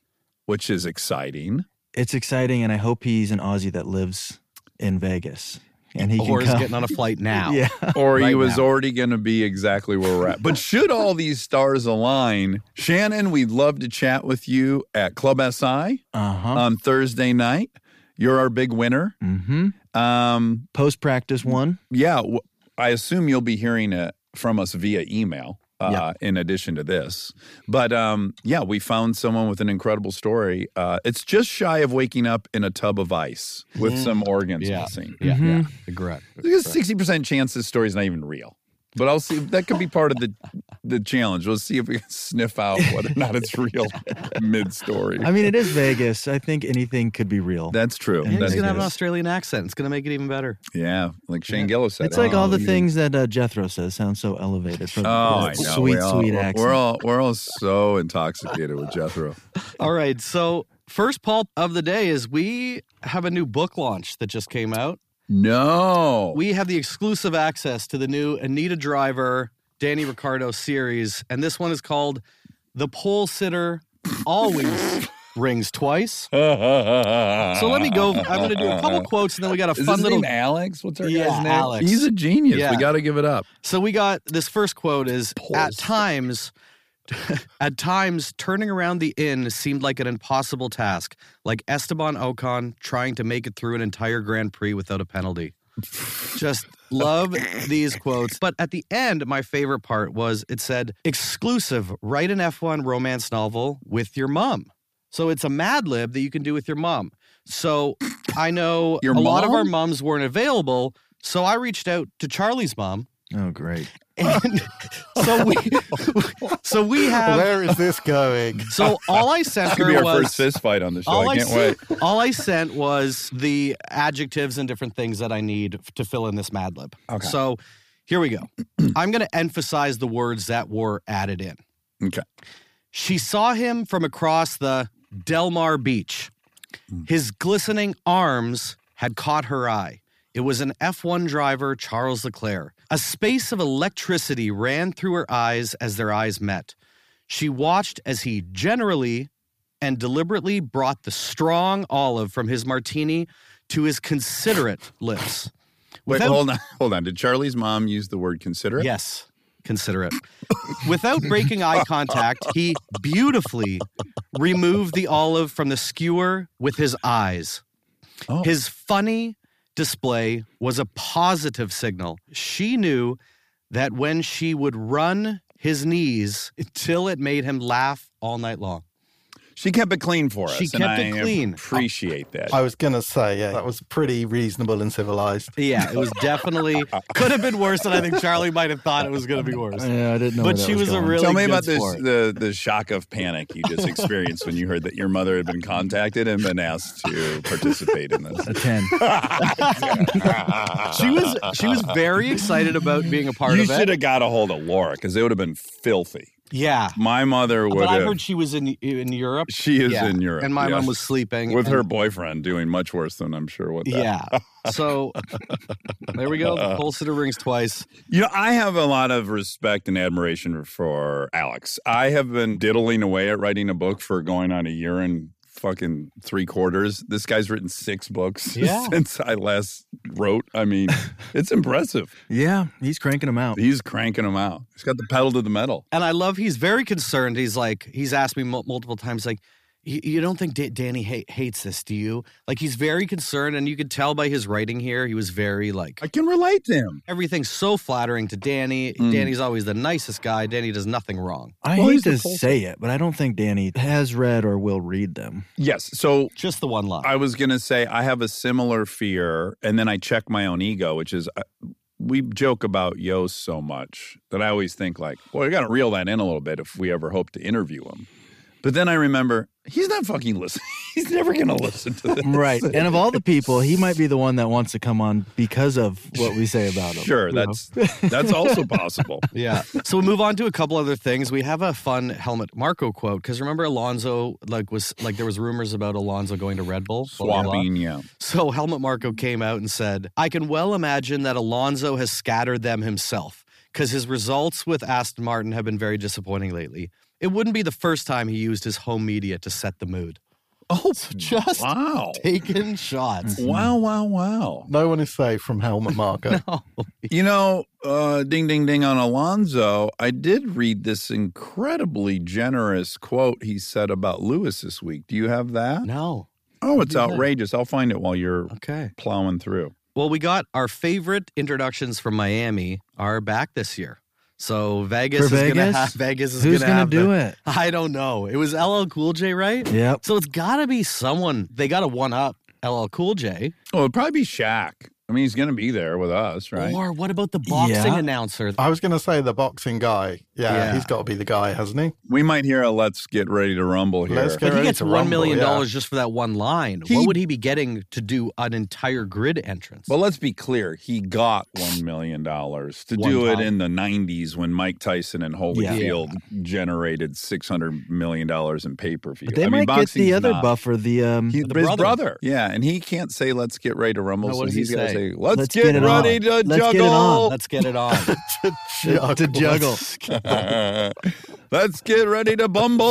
Speaker 1: which is exciting.
Speaker 2: it's exciting, and I hope he's an Aussie that lives in Vegas, and he
Speaker 4: or
Speaker 2: can
Speaker 4: is
Speaker 2: come.
Speaker 4: getting on a flight now.
Speaker 2: yeah,
Speaker 1: or he was
Speaker 4: now.
Speaker 1: already going to be exactly where we're at. But should all these stars align, Shannon, we'd love to chat with you at Club SI
Speaker 2: uh huh.
Speaker 1: on Thursday night. You're our big winner.
Speaker 2: mm-hmm.
Speaker 1: Um,
Speaker 2: Post practice one.
Speaker 1: yeah, w- I assume you'll be hearing it from us via email. Uh,
Speaker 2: Yeah.
Speaker 1: In addition to this, but um, yeah, we found someone with an incredible story. Uh, it's just shy of waking up in a tub of ice with some organs
Speaker 4: Yeah.
Speaker 1: missing.
Speaker 4: Yeah,
Speaker 2: Mhm.
Speaker 4: yeah. Correct.
Speaker 1: There's a sixty percent chance this story's not even real. But I'll see. That could be part of the the challenge. We'll see if we can sniff out whether or not it's real mid story.
Speaker 2: I mean, it is Vegas. I think anything could be real.
Speaker 1: That's true.
Speaker 2: And
Speaker 4: And
Speaker 1: That's
Speaker 4: he's gonna have an. Australian accent. It's gonna make it even better.
Speaker 1: yeah, like Shane Gillis said.
Speaker 2: it's like all the
Speaker 1: Oh,
Speaker 2: things that uh, Jethro says sound so elevated. For
Speaker 1: Oh, I know.
Speaker 2: Sweet,
Speaker 1: we all,
Speaker 2: sweet
Speaker 1: we're-
Speaker 2: accent.
Speaker 1: We're all we're all so intoxicated with Jethro.
Speaker 4: All right. So, first pulp of the day is we have a new book launch that just came out.
Speaker 1: No,
Speaker 4: We have the exclusive access to the new Anita Driver, Danny Ricciardo series, and this one is called The Pole Sitter Always Rings Twice.
Speaker 1: so
Speaker 4: let me go. I'm going to do a couple quotes, and then we got a
Speaker 1: Is
Speaker 4: fun little.
Speaker 1: name Alex? What's our
Speaker 4: Yeah,
Speaker 1: guy's name?
Speaker 4: Alex.
Speaker 1: He's a genius.
Speaker 4: Yeah.
Speaker 1: We got to give it up.
Speaker 4: So we got this first quote is
Speaker 1: Pole
Speaker 4: at times. At times, turning around the inn seemed like an impossible task, like Esteban Ocon trying to make it through an entire Grand Prix without a penalty. Just love these quotes. But at the end, my favorite part was it said, exclusive, write an F1 romance novel with your mom. So it's a Mad Lib that you can do with your mom. So I know
Speaker 1: Your
Speaker 4: a lot of our moms weren't available. So I reached out to Charlie's mom
Speaker 2: oh, great.
Speaker 4: and so we So we have.
Speaker 3: Where is this going?
Speaker 4: So all I sent
Speaker 1: This could be our
Speaker 4: was.
Speaker 1: first fist fight on the show.
Speaker 4: all
Speaker 1: I
Speaker 4: I,
Speaker 1: can't
Speaker 4: sent,
Speaker 1: wait.
Speaker 4: all I sent was the adjectives and different things that I need to fill in this Mad Lib.
Speaker 1: Okay.
Speaker 4: So here we go. I'm going to emphasize the words that were added in.
Speaker 1: Okay.
Speaker 4: She saw him from across the Delmar Beach. Mm. His glistening arms had caught her eye. It was an F1 driver, Charles Leclerc. A space of electricity ran through her eyes as their eyes met. She watched as he generally and deliberately brought the strong olive from his martini to his considerate lips.
Speaker 1: Wait,
Speaker 4: Without-
Speaker 1: hold on. Hold on. Did Charlie's mom use the word considerate?
Speaker 4: Yes, considerate. Without breaking eye contact, he beautifully removed the olive from the skewer with his eyes.
Speaker 1: Oh.
Speaker 4: His funny display was a positive signal. She knew that when she would run his knees until it made him laugh all night long.
Speaker 1: She kept it clean for us.
Speaker 4: She
Speaker 1: and
Speaker 4: kept it
Speaker 1: I
Speaker 4: clean.
Speaker 1: Oh, appreciate that.
Speaker 3: I was going to say, yeah, that was pretty reasonable and civilized.
Speaker 4: Yeah, it was definitely could have been worse, and I think Charlie might have thought it was going to be worse.
Speaker 2: Yeah, I didn't know.
Speaker 4: But
Speaker 2: where that
Speaker 4: she was a
Speaker 2: going.
Speaker 4: really
Speaker 1: Tell me
Speaker 4: good
Speaker 1: about this the the shock of panic you just experienced when you heard that your mother had been contacted and been asked to participate in this.
Speaker 2: a ten.
Speaker 4: She was she was very excited about being a part
Speaker 1: You
Speaker 4: of it.
Speaker 1: You should have got a hold of Laura because it would have been filthy.
Speaker 4: Yeah,
Speaker 1: My mother would
Speaker 4: but I
Speaker 1: have.
Speaker 4: heard she was in in Europe.
Speaker 1: She is
Speaker 4: Yeah.
Speaker 1: in Europe,
Speaker 4: and my mom was sleeping
Speaker 1: with
Speaker 4: and-
Speaker 1: her boyfriend doing much worse than I'm sure what that.
Speaker 4: Yeah. So there we go. Uh, the pulse sitter rings twice.
Speaker 1: You know, I have a lot of respect and admiration for Alex. I have been diddling away at writing a book for going on a year and fucking three quarters. This guy's written six books
Speaker 4: Yeah.
Speaker 1: since I last wrote. I mean, it's impressive.
Speaker 2: Yeah, he's cranking them out.
Speaker 1: He's cranking them out. He's got the pedal to the metal.
Speaker 4: And I love. He's very concerned. He's like. He's asked me mul- multiple times. Like, you, you don't think Da- Danny ha- hates this, do you? Like, he's very concerned, and you could tell by his writing here. He was very like.
Speaker 1: I can relate to him.
Speaker 4: Everything's so flattering to Danny.
Speaker 1: Mm.
Speaker 4: Danny's always the nicest guy. Danny does nothing wrong.
Speaker 2: I
Speaker 1: Well,
Speaker 2: hate to
Speaker 1: pulse-
Speaker 2: say it, but I don't think Danny has read or will read them.
Speaker 1: Yes. So
Speaker 4: Just the one line.
Speaker 1: I was going to say I have a similar fear, and then I check my own ego, which is uh, we joke about Jos so much that I always think like, well, we got to reel that in a little bit if we ever hope to interview him. But then I remember he's not fucking listening. He's never going to listen to this.
Speaker 2: Right. And of all the people, he might be the one that wants to come on because of what we say about him.
Speaker 1: Sure, that's that's also possible.
Speaker 4: Yeah. So we move on to a couple other things. We have a fun Helmut Marko quote because remember Alonso like was like there was rumors about Alonso going to Red Bull blah, blah, blah.
Speaker 1: Swapping, yeah.
Speaker 4: So Helmut Marko came out and said, "I can well imagine that Alonso has scattered them himself because his results with Aston Martin have been very disappointing lately. It wouldn't be the first time he used his home media to set the mood.
Speaker 1: Oh,
Speaker 4: Just
Speaker 1: wow.
Speaker 4: taking shots.
Speaker 1: Wow, wow, wow.
Speaker 3: No one is safe from Helmut Marko.
Speaker 1: You know, uh, ding, ding, ding on Alonso. I did read this incredibly generous quote he said about Lewis this week. Do you have that?
Speaker 4: No.
Speaker 1: Oh, it's
Speaker 4: do you
Speaker 1: outrageous. I'll find it while you're
Speaker 4: Okay.
Speaker 1: plowing through.
Speaker 4: Well, we got our favorite introductions from Miami are back this year. So Vegas
Speaker 2: For
Speaker 4: is gonna
Speaker 2: Vegas?
Speaker 4: have Vegas is
Speaker 2: Who's
Speaker 4: gonna,
Speaker 2: gonna
Speaker 4: have
Speaker 2: do
Speaker 4: the-
Speaker 2: it?
Speaker 4: I don't know. It was LL Cool J, right?
Speaker 2: Yep.
Speaker 4: So it's got to be someone. They got to one up LL Cool J.
Speaker 1: Oh, it'd probably be Shaq. I mean, he's going to be there with us, right?
Speaker 4: Or what about the boxing
Speaker 2: Yeah.
Speaker 4: announcer?
Speaker 3: I was going to say the boxing guy. Yeah,
Speaker 4: Yeah.
Speaker 3: he's got to be the guy, hasn't he?
Speaker 1: we might hear a "Let's get ready to rumble" here.
Speaker 3: Let's
Speaker 4: But
Speaker 3: get
Speaker 4: he gets
Speaker 3: to
Speaker 4: one
Speaker 3: rumble,
Speaker 4: million
Speaker 3: yeah.
Speaker 4: dollars just for that one line.
Speaker 1: He-
Speaker 4: what would he be getting to do an entire grid entrance?
Speaker 1: well, let's be clear. He got one million dollars to
Speaker 4: One
Speaker 1: do it in the '90s when Mike Tyson and Holyfield generated six hundred million dollars in pay per view.
Speaker 2: They
Speaker 1: I mean,
Speaker 2: might get the other
Speaker 1: not-
Speaker 2: buffer, the um
Speaker 1: He,
Speaker 4: The
Speaker 1: his
Speaker 4: brother.
Speaker 1: brother. Yeah, and he can't say "Let's get ready to rumble."
Speaker 4: No,
Speaker 1: so
Speaker 4: what does he
Speaker 1: he's got to
Speaker 4: say?
Speaker 1: say, "Let's,
Speaker 2: Let's
Speaker 1: get,
Speaker 2: get it on.
Speaker 1: ready to
Speaker 2: Let's get it
Speaker 1: juggle."
Speaker 2: on.
Speaker 4: Let's get it on.
Speaker 2: to juggle.
Speaker 1: Let's get ready to bumble.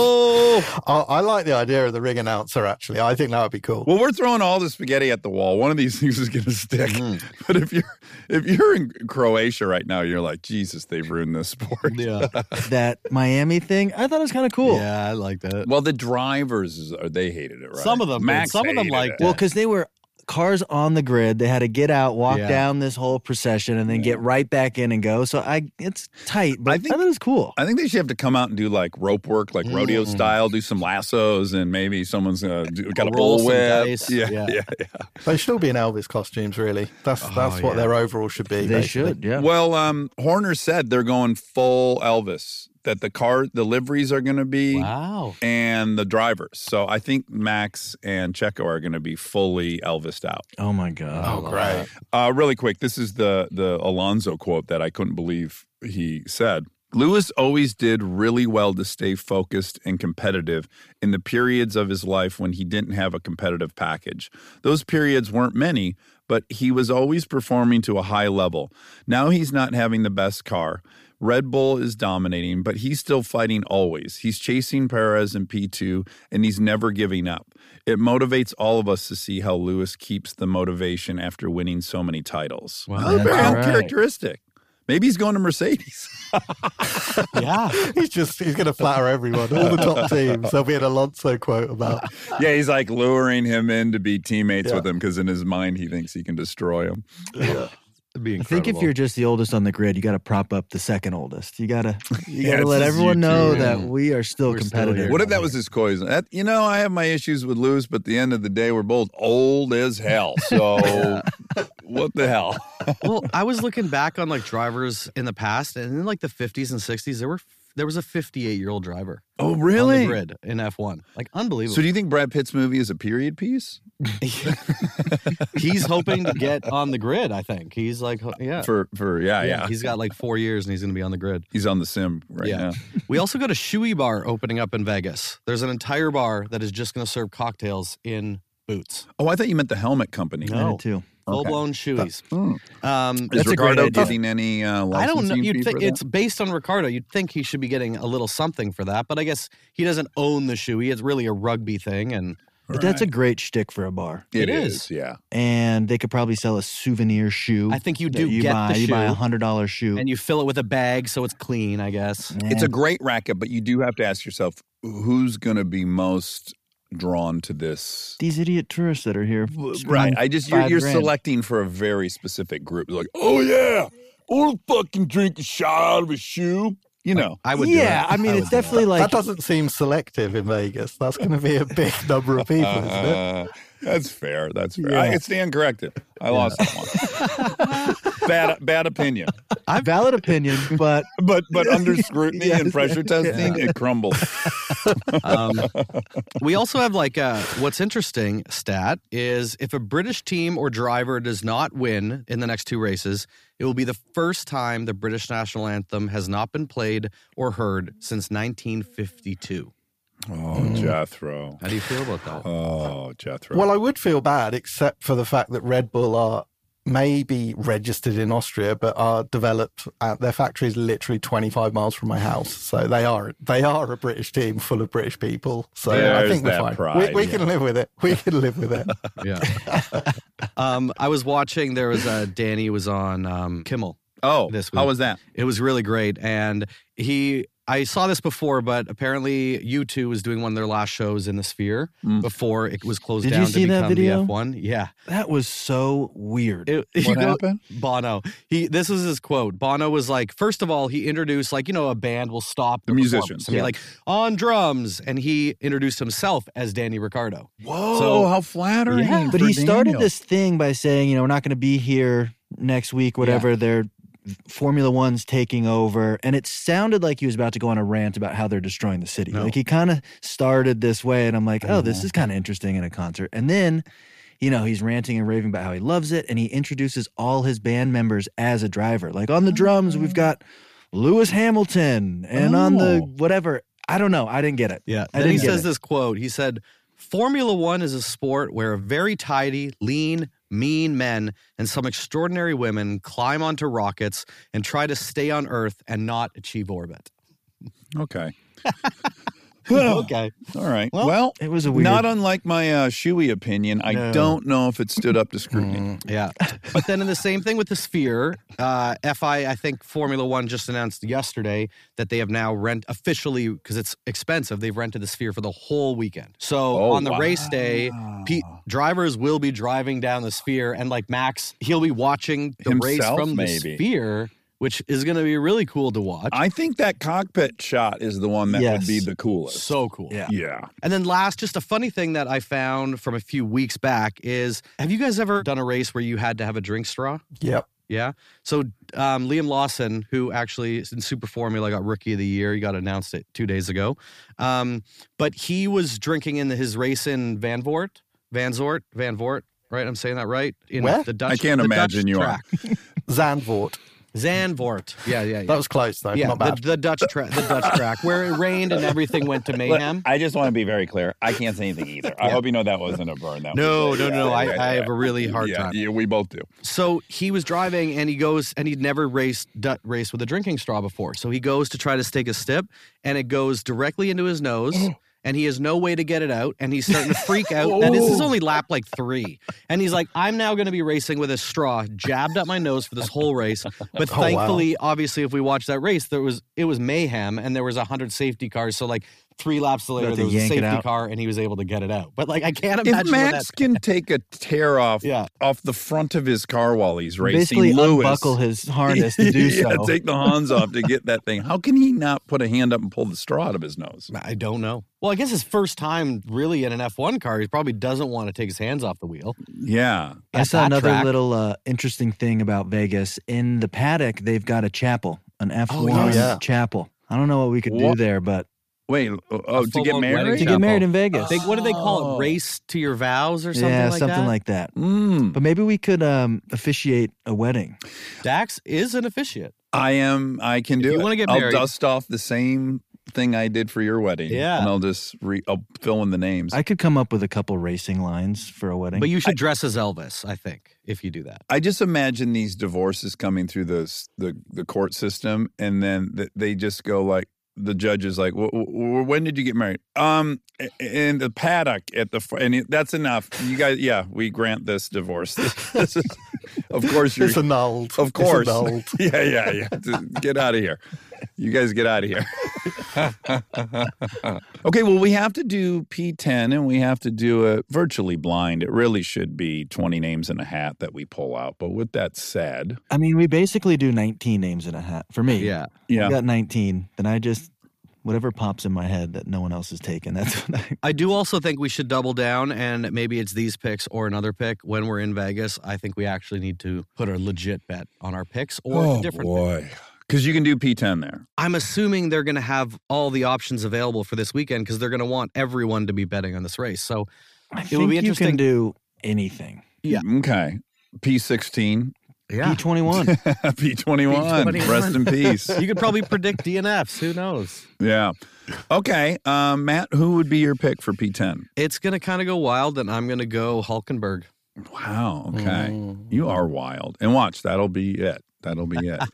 Speaker 3: I, I like the idea of the ring announcer, actually. I think that would be cool.
Speaker 1: Well, we're throwing all the spaghetti at the wall. One of these things is going to stick.
Speaker 4: Mm-hmm.
Speaker 1: But if you're if you're in Croatia right now, you're like, Jesus, they've ruined this sport.
Speaker 4: yeah.
Speaker 2: that Miami thing. I thought it was kind of cool.
Speaker 4: Yeah, I like that.
Speaker 1: Well, the drivers is- or they hated it, right?
Speaker 4: Some of them.
Speaker 1: Max
Speaker 4: Some of them
Speaker 1: hated
Speaker 4: liked
Speaker 1: it.
Speaker 2: Well, because they were cars on the grid. They had to get out, walk
Speaker 4: Yeah.
Speaker 2: down this whole procession, and then get right back in and go. So I, it's tight, but
Speaker 1: I
Speaker 2: I,
Speaker 1: think-
Speaker 2: thought it was cool.
Speaker 1: I think they should have to come out and do like rope work, like rodeo style, do some lassos, and maybe someone's uh, do, got a
Speaker 4: Roll some
Speaker 1: bullwhip. Yeah,
Speaker 4: Yeah.
Speaker 1: yeah, yeah.
Speaker 3: They should all be in Elvis costumes, really. That's that's what
Speaker 4: yeah.
Speaker 3: their overall should be.
Speaker 2: They
Speaker 3: basically.
Speaker 2: should, yeah.
Speaker 1: Well, um, Horner said they're going full Elvis that the car, the liveries are going to be,
Speaker 4: Wow.
Speaker 1: and the drivers. So I think Max and Checo are going to be fully Elvised out.
Speaker 2: Oh my god.
Speaker 3: Oh, great.
Speaker 1: Uh, really quick, this is the the Alonso quote that I couldn't believe he said. Lewis always did really well to stay focused and competitive in the periods of his life when he didn't have a competitive package. Those periods weren't many, but he was always performing to a high level. Now he's not having the best car. Red Bull is dominating, but he's still fighting always. He's chasing Perez in P2 and he's never giving up. It motivates all of us to see how Lewis keeps the motivation after winning so many titles.
Speaker 4: Wow.
Speaker 1: Very
Speaker 2: right.
Speaker 1: uncharacteristic. Maybe he's going to Mercedes.
Speaker 4: Yeah.
Speaker 3: He's just he's going to flatter everyone, all the top teams. There'll be an Alonso quote about
Speaker 1: yeah, he's like luring him in to be teammates
Speaker 3: Yeah.
Speaker 1: with him because in his mind he thinks he can destroy him.
Speaker 4: It'd be
Speaker 2: I think if you're just the oldest on the grid, you got to prop up the second oldest. You gotta, you
Speaker 1: Yeah,
Speaker 2: gotta
Speaker 1: it's
Speaker 2: let everyone
Speaker 1: you
Speaker 2: know
Speaker 1: two.
Speaker 2: that we are still
Speaker 4: We're
Speaker 2: competitive.
Speaker 4: here.
Speaker 1: What if that was his poison? That, you know, I have my issues with Lewis, but at the end of the day, we're both old as hell. So what the hell?
Speaker 4: well, I was looking back on like drivers in the past, and in like the 50s and 60s, there were there was a 58 year old driver
Speaker 1: Oh,
Speaker 4: on the
Speaker 1: really?
Speaker 4: grid in F1. Like unbelievable.
Speaker 1: So do you think Brad Pitt's movie is a period piece
Speaker 4: he's hoping to get on the grid. I think he's like, yeah,
Speaker 1: for for yeah yeah?
Speaker 4: He's got like four years, and he's going to be on the grid.
Speaker 1: He's on the sim right
Speaker 4: Yeah.
Speaker 1: now.
Speaker 4: We also got a shoey bar opening up in Vegas. There's an entire bar that is just going to serve cocktails in boots,
Speaker 1: Oh, I thought you meant the helmet company.
Speaker 2: I
Speaker 4: No.
Speaker 2: did too.
Speaker 4: Full blown shoeys.
Speaker 1: Hmm.
Speaker 4: Um,
Speaker 1: Is
Speaker 2: That's a great
Speaker 1: Ricciardo
Speaker 2: idea.
Speaker 1: getting any uh,
Speaker 4: I don't know. You'd
Speaker 1: fee
Speaker 4: think it's based on Ricciardo. You'd think he should be getting a little something for that, but I guess he doesn't own the shoey. It's really a rugby thing, and
Speaker 2: But that's a great shtick for a bar.
Speaker 1: It
Speaker 4: It
Speaker 1: is,
Speaker 4: is.
Speaker 1: yeah.
Speaker 2: And they could probably sell a souvenir shoe.
Speaker 4: I think you do
Speaker 2: you
Speaker 4: get
Speaker 2: buy.
Speaker 4: the
Speaker 2: You buy a hundred dollar shoe.
Speaker 4: and you fill it with a bag so it's clean. I guess.
Speaker 1: It's a great racket, but you do have to ask yourself who's going to be most drawn to this.
Speaker 2: these idiot tourists that are here.
Speaker 1: Right. I just you're, you're selecting for a very specific group. Like, oh yeah, I'll fucking drink a shot out of a shoe. You know.
Speaker 4: I would.
Speaker 2: yeah,
Speaker 4: do.
Speaker 2: I mean,
Speaker 4: would
Speaker 2: it's
Speaker 4: do it.
Speaker 2: definitely like
Speaker 3: that doesn't seem selective in Vegas. That's going to be a big number of people, isn't it?
Speaker 1: Uh, that's fair. That's fair.
Speaker 2: Yeah.
Speaker 1: I stand corrected. I lost that one. bad bad opinion.
Speaker 2: I'm valid opinion, but
Speaker 1: But but under scrutiny
Speaker 2: Yes.
Speaker 1: and pressure testing, it crumbles.
Speaker 4: Um, we also have like uh, what's interesting stat is if a British team or driver does not win in the next two races, it will be the first time the British national anthem has not been played or heard since 1952.
Speaker 1: Oh, Jethro.
Speaker 4: How do you feel about that?
Speaker 1: Oh, Jethro.
Speaker 3: Well, I would feel bad, except for the fact that Red Bull are maybe registered in Austria, but are developed. At, their factory is literally 25 miles from my house, so they are they are a British team full of British people. So I think we're fine.
Speaker 1: pride,
Speaker 3: we we
Speaker 1: yeah.
Speaker 3: can live with it. We can live with it.
Speaker 4: yeah. um, I was watching. There was a Danny was on um, Kimmel.
Speaker 1: oh,
Speaker 4: this
Speaker 1: how was that?
Speaker 4: It was really great, and he. I saw this before, but apparently U2 was doing one of their last shows in the Sphere
Speaker 1: Mm.
Speaker 4: before it was closed
Speaker 2: Did you see
Speaker 4: to
Speaker 2: that
Speaker 4: become
Speaker 2: video?
Speaker 4: the F1. Yeah,
Speaker 2: that was so weird.
Speaker 4: It- you
Speaker 1: What happened?
Speaker 4: Bono. He this is his quote. Bono was like, first of all, he introduced like you know a band will stop
Speaker 1: The
Speaker 4: performance
Speaker 1: musicians, yeah.
Speaker 4: like on drums, and he introduced himself as Danny Ricciardo.
Speaker 1: Whoa,
Speaker 4: So-
Speaker 1: how flattering.
Speaker 4: Yeah.
Speaker 2: but
Speaker 1: for
Speaker 2: he started this thing by saying, you know, we're not going to be here next week, whatever. Their Formula One's taking over. And it sounded like he was about to go on a rant about how they're destroying the city.
Speaker 4: No.
Speaker 2: Like he kind of started this way. And I'm like, oh, this
Speaker 1: Uh-huh.
Speaker 2: is kind of interesting in a concert. And then, you know, he's ranting and raving about how he loves it. And he introduces all his band members as a driver. Like on the drums, we've got Lewis Hamilton. And on the
Speaker 1: Oh.
Speaker 2: whatever, I don't know. I didn't get it.
Speaker 4: Yeah.
Speaker 2: I
Speaker 4: Then he says
Speaker 2: it.
Speaker 4: this quote. He said, Formula One is a sport where a very tidy, lean, mean men and some extraordinary women climb onto rockets and try to stay on Earth and not achieve orbit.
Speaker 1: Okay.
Speaker 4: okay.
Speaker 1: All right.
Speaker 4: Well,
Speaker 1: Well,
Speaker 2: It was a weird.
Speaker 1: not unlike my uh, shoey opinion, I don't know if it stood up to scrutiny.
Speaker 4: Yeah. But then in the same thing with the Sphere, uh, FI, I think Formula One just announced yesterday that they have now rent officially, because it's expensive, they've rented the Sphere for the whole weekend. So
Speaker 1: Oh,
Speaker 4: on the race day, drivers will be driving down the Sphere, and like Max, he'll be watching the race from
Speaker 1: maybe.
Speaker 4: the Sphere, which is going to be really cool to watch.
Speaker 1: I think that cockpit shot is the one that
Speaker 2: Yes.
Speaker 1: would be the coolest.
Speaker 4: so cool.
Speaker 2: Yeah.
Speaker 1: yeah.
Speaker 4: And then last, just a funny thing that I found from a few weeks back is have you guys ever done a race where you had to have a drink straw?
Speaker 3: Yep.
Speaker 4: Yeah. So um, Liam Lawson, who actually is in Super Formula got Rookie of the Year, he got announced it two days ago. Um, but he was drinking in his race in Van Voort, Van Zort, Van Voort. Right, I'm saying that right. In
Speaker 3: Where?
Speaker 4: The Dutch,
Speaker 1: I can't
Speaker 4: the
Speaker 1: imagine
Speaker 4: Dutch
Speaker 1: you are.
Speaker 4: track.
Speaker 3: Zandvoort.
Speaker 4: Zandvoort. Yeah, yeah, yeah.
Speaker 3: That was close though.
Speaker 4: yeah,
Speaker 3: Not
Speaker 4: the,
Speaker 3: bad.
Speaker 4: the Dutch track, the Dutch track, where it rained and everything went to
Speaker 1: Look,
Speaker 4: mayhem.
Speaker 1: I just want to be very clear. I can't say anything either. I
Speaker 4: Yeah.
Speaker 1: hope you know that wasn't a burn. That
Speaker 4: No,
Speaker 1: was
Speaker 4: no,
Speaker 1: a-
Speaker 4: no, I- I have a really hard
Speaker 1: yeah,
Speaker 4: time.
Speaker 1: Yeah, we both do.
Speaker 4: So he was driving and he goes and he'd never raced Dut race with a drinking straw before. So he goes to try to stake a sip and it goes directly into his nose. And he has no way to get it out, and he's starting to freak out. And this is oh. only lap like three, and he's like, "I'm now going to be racing with a straw jabbed up my nose for this whole race." But
Speaker 3: Oh, wow.
Speaker 4: thankfully, obviously, if we watched that race, there was it was mayhem, and there was a hundred safety cars. So like three laps later,
Speaker 2: Had
Speaker 4: there was a safety car, and he was able to get it out. But like, I can't imagine what
Speaker 1: Max
Speaker 4: that-
Speaker 1: can take a tear off
Speaker 4: Yeah.
Speaker 1: off the front of his car while he's racing,
Speaker 2: Basically,
Speaker 1: Lewis,
Speaker 2: unbuckle his harness to do
Speaker 1: yeah,
Speaker 2: so.
Speaker 1: take the Hans off to get that thing. How can he not put a hand up and pull the straw out of his nose?
Speaker 4: I don't know. Well, I guess his first time really in an F1 car, he probably doesn't want to take his hands off the wheel.
Speaker 1: Yeah.
Speaker 2: I saw another
Speaker 4: track.
Speaker 2: little uh, interesting thing about Vegas. In the paddock, they've got a chapel, an F1
Speaker 3: yeah.
Speaker 2: chapel. I don't know what we could
Speaker 1: What?
Speaker 2: do there, but
Speaker 1: Wait. Oh, oh, to get married?
Speaker 2: to get married in Vegas.
Speaker 4: They, what do they call
Speaker 1: Oh.
Speaker 4: it? Race to your vows or something
Speaker 2: yeah,
Speaker 4: like
Speaker 2: something
Speaker 4: that?
Speaker 2: like that.
Speaker 1: Mm.
Speaker 2: But maybe we could um, officiate a wedding.
Speaker 4: Dax is an officiate.
Speaker 1: I am. I can
Speaker 4: If
Speaker 1: do
Speaker 4: you
Speaker 1: it.
Speaker 4: wanna get married?
Speaker 1: I'll dust off the same thing I did for your wedding.
Speaker 4: Yeah.
Speaker 1: and I'll just re. I'll fill in the names.
Speaker 2: I could come up with a couple racing lines for a wedding.
Speaker 4: But you should dress as Elvis, I think, if you do that.
Speaker 1: I just imagine these divorces coming through the the, the court system, and then th- they just go like the judge is like, "Wh- wh- "When did you get married?" Um, in the paddock at the fr- and it- that's enough. You guys, yeah, we grant this divorce. This is, of course, you're
Speaker 3: It's annulled.
Speaker 1: of course.
Speaker 3: Annulled.
Speaker 1: yeah, yeah, yeah. Get out of here. You guys get out of here. okay, well, we have to do P10 and we have to do it virtually blind. It really should be 20 names in a hat that we pull out. But with that said,
Speaker 2: I mean, we basically do 19 names in a hat. For me,
Speaker 4: Yeah.
Speaker 1: yeah.
Speaker 2: I got 19. Then I just, whatever pops in my head that no one else has taken, that's what I.
Speaker 4: I do also think we should double down, and maybe it's these picks or another pick. When we're in Vegas, I think we actually need to put a legit bet on our picks or a different pick.
Speaker 1: Boy. Because you can do P10 there.
Speaker 4: I'm assuming they're going to have all the options available for this weekend because they're going to want everyone to be betting on this race. So
Speaker 2: I
Speaker 4: It
Speaker 2: think
Speaker 4: would be
Speaker 2: you
Speaker 4: interesting-
Speaker 2: can do anything.
Speaker 4: Yeah.
Speaker 1: Okay. P16.
Speaker 4: yeah,
Speaker 2: P21.
Speaker 1: P21.
Speaker 4: P21.
Speaker 1: Rest in peace.
Speaker 4: you could probably predict DNFs. Who knows?
Speaker 1: Yeah. Okay. Um, Matt, who would be your pick for P10?
Speaker 4: It's going to kind of go wild, and I'm going to go Hulkenberg.
Speaker 1: Wow. Okay. You are wild. And watch, that'll be it. That'll be it.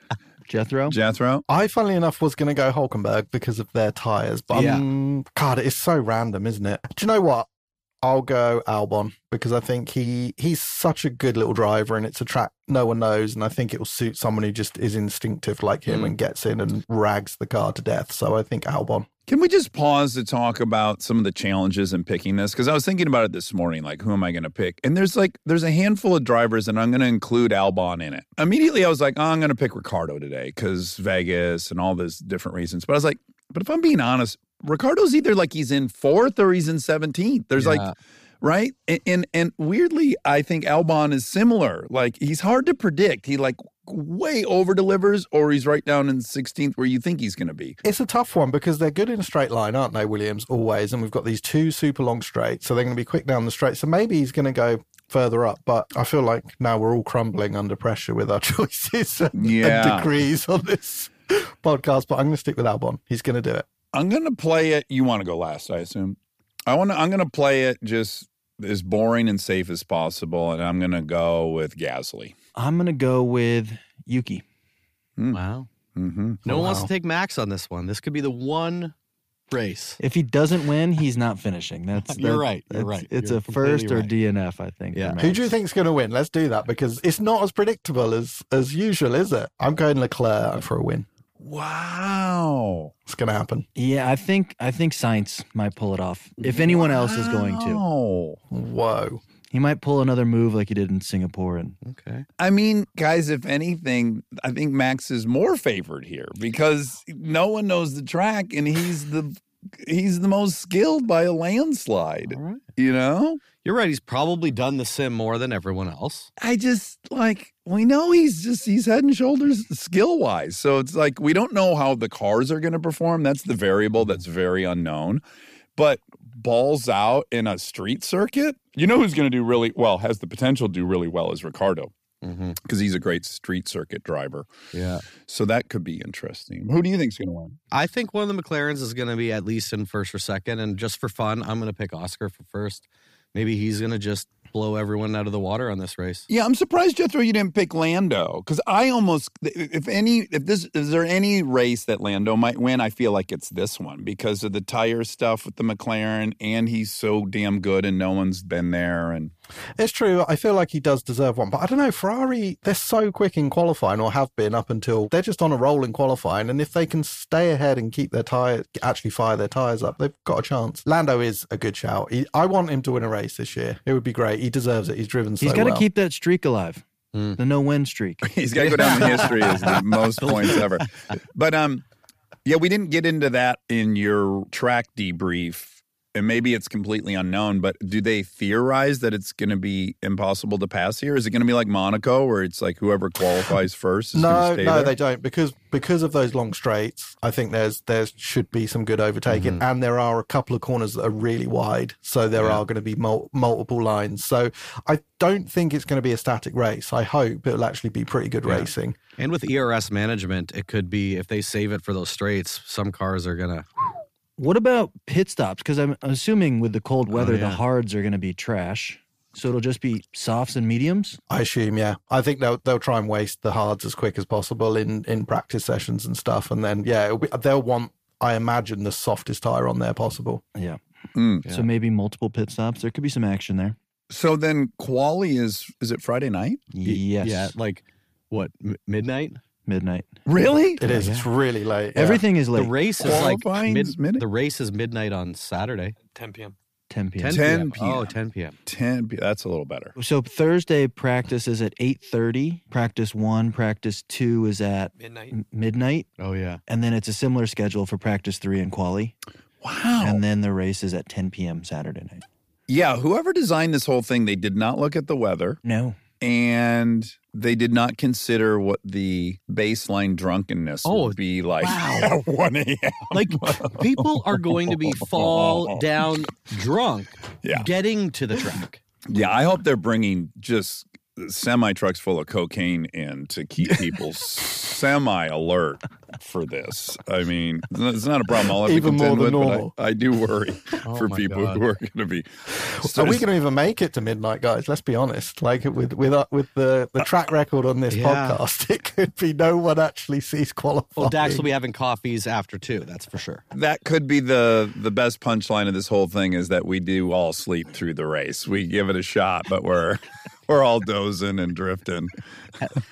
Speaker 2: Jethro.
Speaker 1: Jethro?
Speaker 3: I, funnily enough, was going to go Hulkenberg because of their tyres, but
Speaker 4: Yeah.
Speaker 3: um, God, it's so random, isn't it? Do you know what? I'll go Albon because I think he he's such a good little driver, and it's a track no one knows, and I think it will suit someone who just is instinctive like him
Speaker 4: Mm.
Speaker 3: and gets in and rags the car to death. So I think Albon.
Speaker 1: Can we just pause to talk about some of the challenges in picking this? Because I was thinking about it this morning, like who am I going to pick? And there's like there's a handful of drivers, and I'm going to include Albon in it. Immediately, I was like, oh, I'm going to pick Ricciardo today because Vegas and all those different reasons. But I was like, but if I'm being honest, Ricciardo's either like he's in fourth or he's in 17th. There's
Speaker 4: Yeah.
Speaker 1: like right and, and and weirdly i think albon is similar like he's hard to predict he like way over delivers or he's right down in 16th where you think he's going to be
Speaker 3: It's a tough one because they're good in a straight line, aren't they, Williams? Always, and we've got these two super long straights, so they're going to be quick down the straight. So maybe he's going to go further up, but I feel like now we're all crumbling under pressure with our choices and, and degrees on this podcast. But I'm going to stick with Albon. He's going to do it.
Speaker 1: i'm going to play it you want to go last i assume i want to i'm going to play it just as boring and safe as possible and i'm going to go with gasly
Speaker 2: I'm going to go with Yuki.
Speaker 4: Wow.
Speaker 1: mm-hmm.
Speaker 4: No one wants to take Max on this one. This could be the one race.
Speaker 2: If he doesn't win, he's not finishing. That's
Speaker 4: You're
Speaker 2: that-
Speaker 4: right, you're
Speaker 2: that's-
Speaker 4: right.
Speaker 2: It's
Speaker 4: You're
Speaker 2: a first or
Speaker 4: completely
Speaker 2: DNF, I think.
Speaker 4: Yeah.
Speaker 3: Who do you
Speaker 2: Max.
Speaker 3: think's going to win? Let's do that because it's not as predictable as as usual, is it? I'm going Leclerc for a win.
Speaker 1: wow
Speaker 3: It's going to happen.
Speaker 2: Yeah, I think I think Sainz might pull it off. If anyone else is going to,
Speaker 1: Wow.
Speaker 3: Whoa.
Speaker 2: He might pull another move like he did in Singapore. And
Speaker 4: Okay.
Speaker 1: I mean, guys, if anything, I think Max is more favored here because no one knows the track and he's the he's the most skilled by a landslide.
Speaker 4: All right.
Speaker 1: You know?
Speaker 4: You're right. He's probably done the sim more than everyone else.
Speaker 1: I just like we know he's just he's head and shoulders skill wise. So it's like we don't know how the cars are going to perform. That's the variable that's very unknown. But balls out in a street circuit, you know who's going to do really well, has the potential to do really well is Ricciardo
Speaker 4: Mm-hmm.
Speaker 1: because he's a great street circuit driver.
Speaker 4: Yeah.
Speaker 1: So that could be interesting. Who do you think's going to win?
Speaker 4: I think one of the McLarens is going to be at least in first or second. And just for fun, I'm going to pick Oscar for first. Maybe he's going to just blow everyone out of the water on this race.
Speaker 1: Yeah, I'm surprised Jethro you didn't pick Lando because I almost if any if this is there any race that Lando might win, I feel like it's this one because of the tire stuff with the McLaren and he's so damn good and no one's been there and
Speaker 3: It's true. I feel like he does deserve one, but I don't know. Ferrari, they're so quick in qualifying, or have been up until they're just on a roll in qualifying. And if they can stay ahead and keep their tire, actually fire their tires up, they've got a chance. Lando is a good shout. He, I want him to win a race this year. It would be great. He deserves it. He's driven so
Speaker 2: He's got to
Speaker 3: well.
Speaker 2: keep that streak alive,
Speaker 4: Mm.
Speaker 2: the no win streak.
Speaker 1: he's got to go down in history as the most points ever. But um, yeah, we didn't get into that in your track debrief. And maybe it's completely unknown, but do they theorize that it's going to be impossible to pass here? Is it going to be like Monaco, where it's like whoever qualifies first is
Speaker 3: No,
Speaker 1: stay
Speaker 3: no,
Speaker 1: there?
Speaker 3: they don't because because of those long straights. I think there's there should be some good overtaking, mm-hmm. and there are a couple of corners that are really wide, so there
Speaker 1: Yeah.
Speaker 3: are going to be mul- multiple lines. So I don't think it's going to be a static race. I hope it'll actually be pretty good racing.
Speaker 4: And with ERS management, it could be if they save it for those straights, some cars are going to.
Speaker 2: What about pit stops? Because I'm assuming with the cold weather, the
Speaker 4: yeah.
Speaker 2: hards are going to be trash. So it'll just be softs and mediums.
Speaker 3: I assume, yeah. I think they'll they'll try and waste the hards as quick as possible in in practice sessions and stuff, and then yeah, it'll be, they'll want. I imagine the softest tire on there possible.
Speaker 2: Yeah.
Speaker 1: Mm.
Speaker 2: So maybe multiple pit stops. There could be some action there.
Speaker 1: So then quali is is it Friday night?
Speaker 2: Yes.
Speaker 4: Yeah, like what, m- midnight?
Speaker 2: Midnight.
Speaker 1: Really?
Speaker 3: It is. It's really late. yeah.
Speaker 2: Everything is late.
Speaker 4: The race is like
Speaker 1: Qualifying's
Speaker 4: mid,
Speaker 1: mid-
Speaker 4: the race is midnight on Saturday.
Speaker 5: 10 p.m.
Speaker 2: 10 p.m.
Speaker 4: 10,
Speaker 1: 10
Speaker 4: p.m. Oh,
Speaker 1: p.m.
Speaker 4: 10 p.m.
Speaker 1: 10 p- oh, that's a little better.
Speaker 2: So Thursday practice is at 8:30. Practice 1, practice 2 is at
Speaker 5: Midnight.
Speaker 2: m- midnight,
Speaker 4: Oh, yeah.
Speaker 2: and then it's a similar schedule for practice 3 and quali.
Speaker 1: Wow.
Speaker 2: And then the race is at 10 p.m. Saturday night.
Speaker 1: yeah, whoever designed this whole thing, they did not look at the weather
Speaker 2: No.
Speaker 1: And they did not consider what the baseline drunkenness
Speaker 4: Oh,
Speaker 1: would be like
Speaker 4: wow.
Speaker 1: at 1 a.m.
Speaker 4: Like people are going to be fall down drunk
Speaker 1: Yeah.
Speaker 4: getting to the track.
Speaker 1: Yeah, I hope they're bringing just semi trucks full of cocaine in to keep people semi alert for this. I mean, it's not a problem I'll have
Speaker 3: Even
Speaker 1: to
Speaker 3: more than
Speaker 1: with,
Speaker 3: normal.
Speaker 1: but I, I do worry
Speaker 4: Oh
Speaker 1: for people
Speaker 4: God.
Speaker 1: who are going to be.
Speaker 3: Are we going to even make it to midnight, guys? Let's be honest. Like with with uh, with the the track record on this
Speaker 4: Yeah.
Speaker 3: podcast, it could be no one actually sees qualifying.
Speaker 4: Well, Dax will be having coffees after two. That's for sure.
Speaker 1: That could be the the best punchline of this whole thing is that we do all sleep through the race. We give it a shot, but we're we're all dozing and drifting.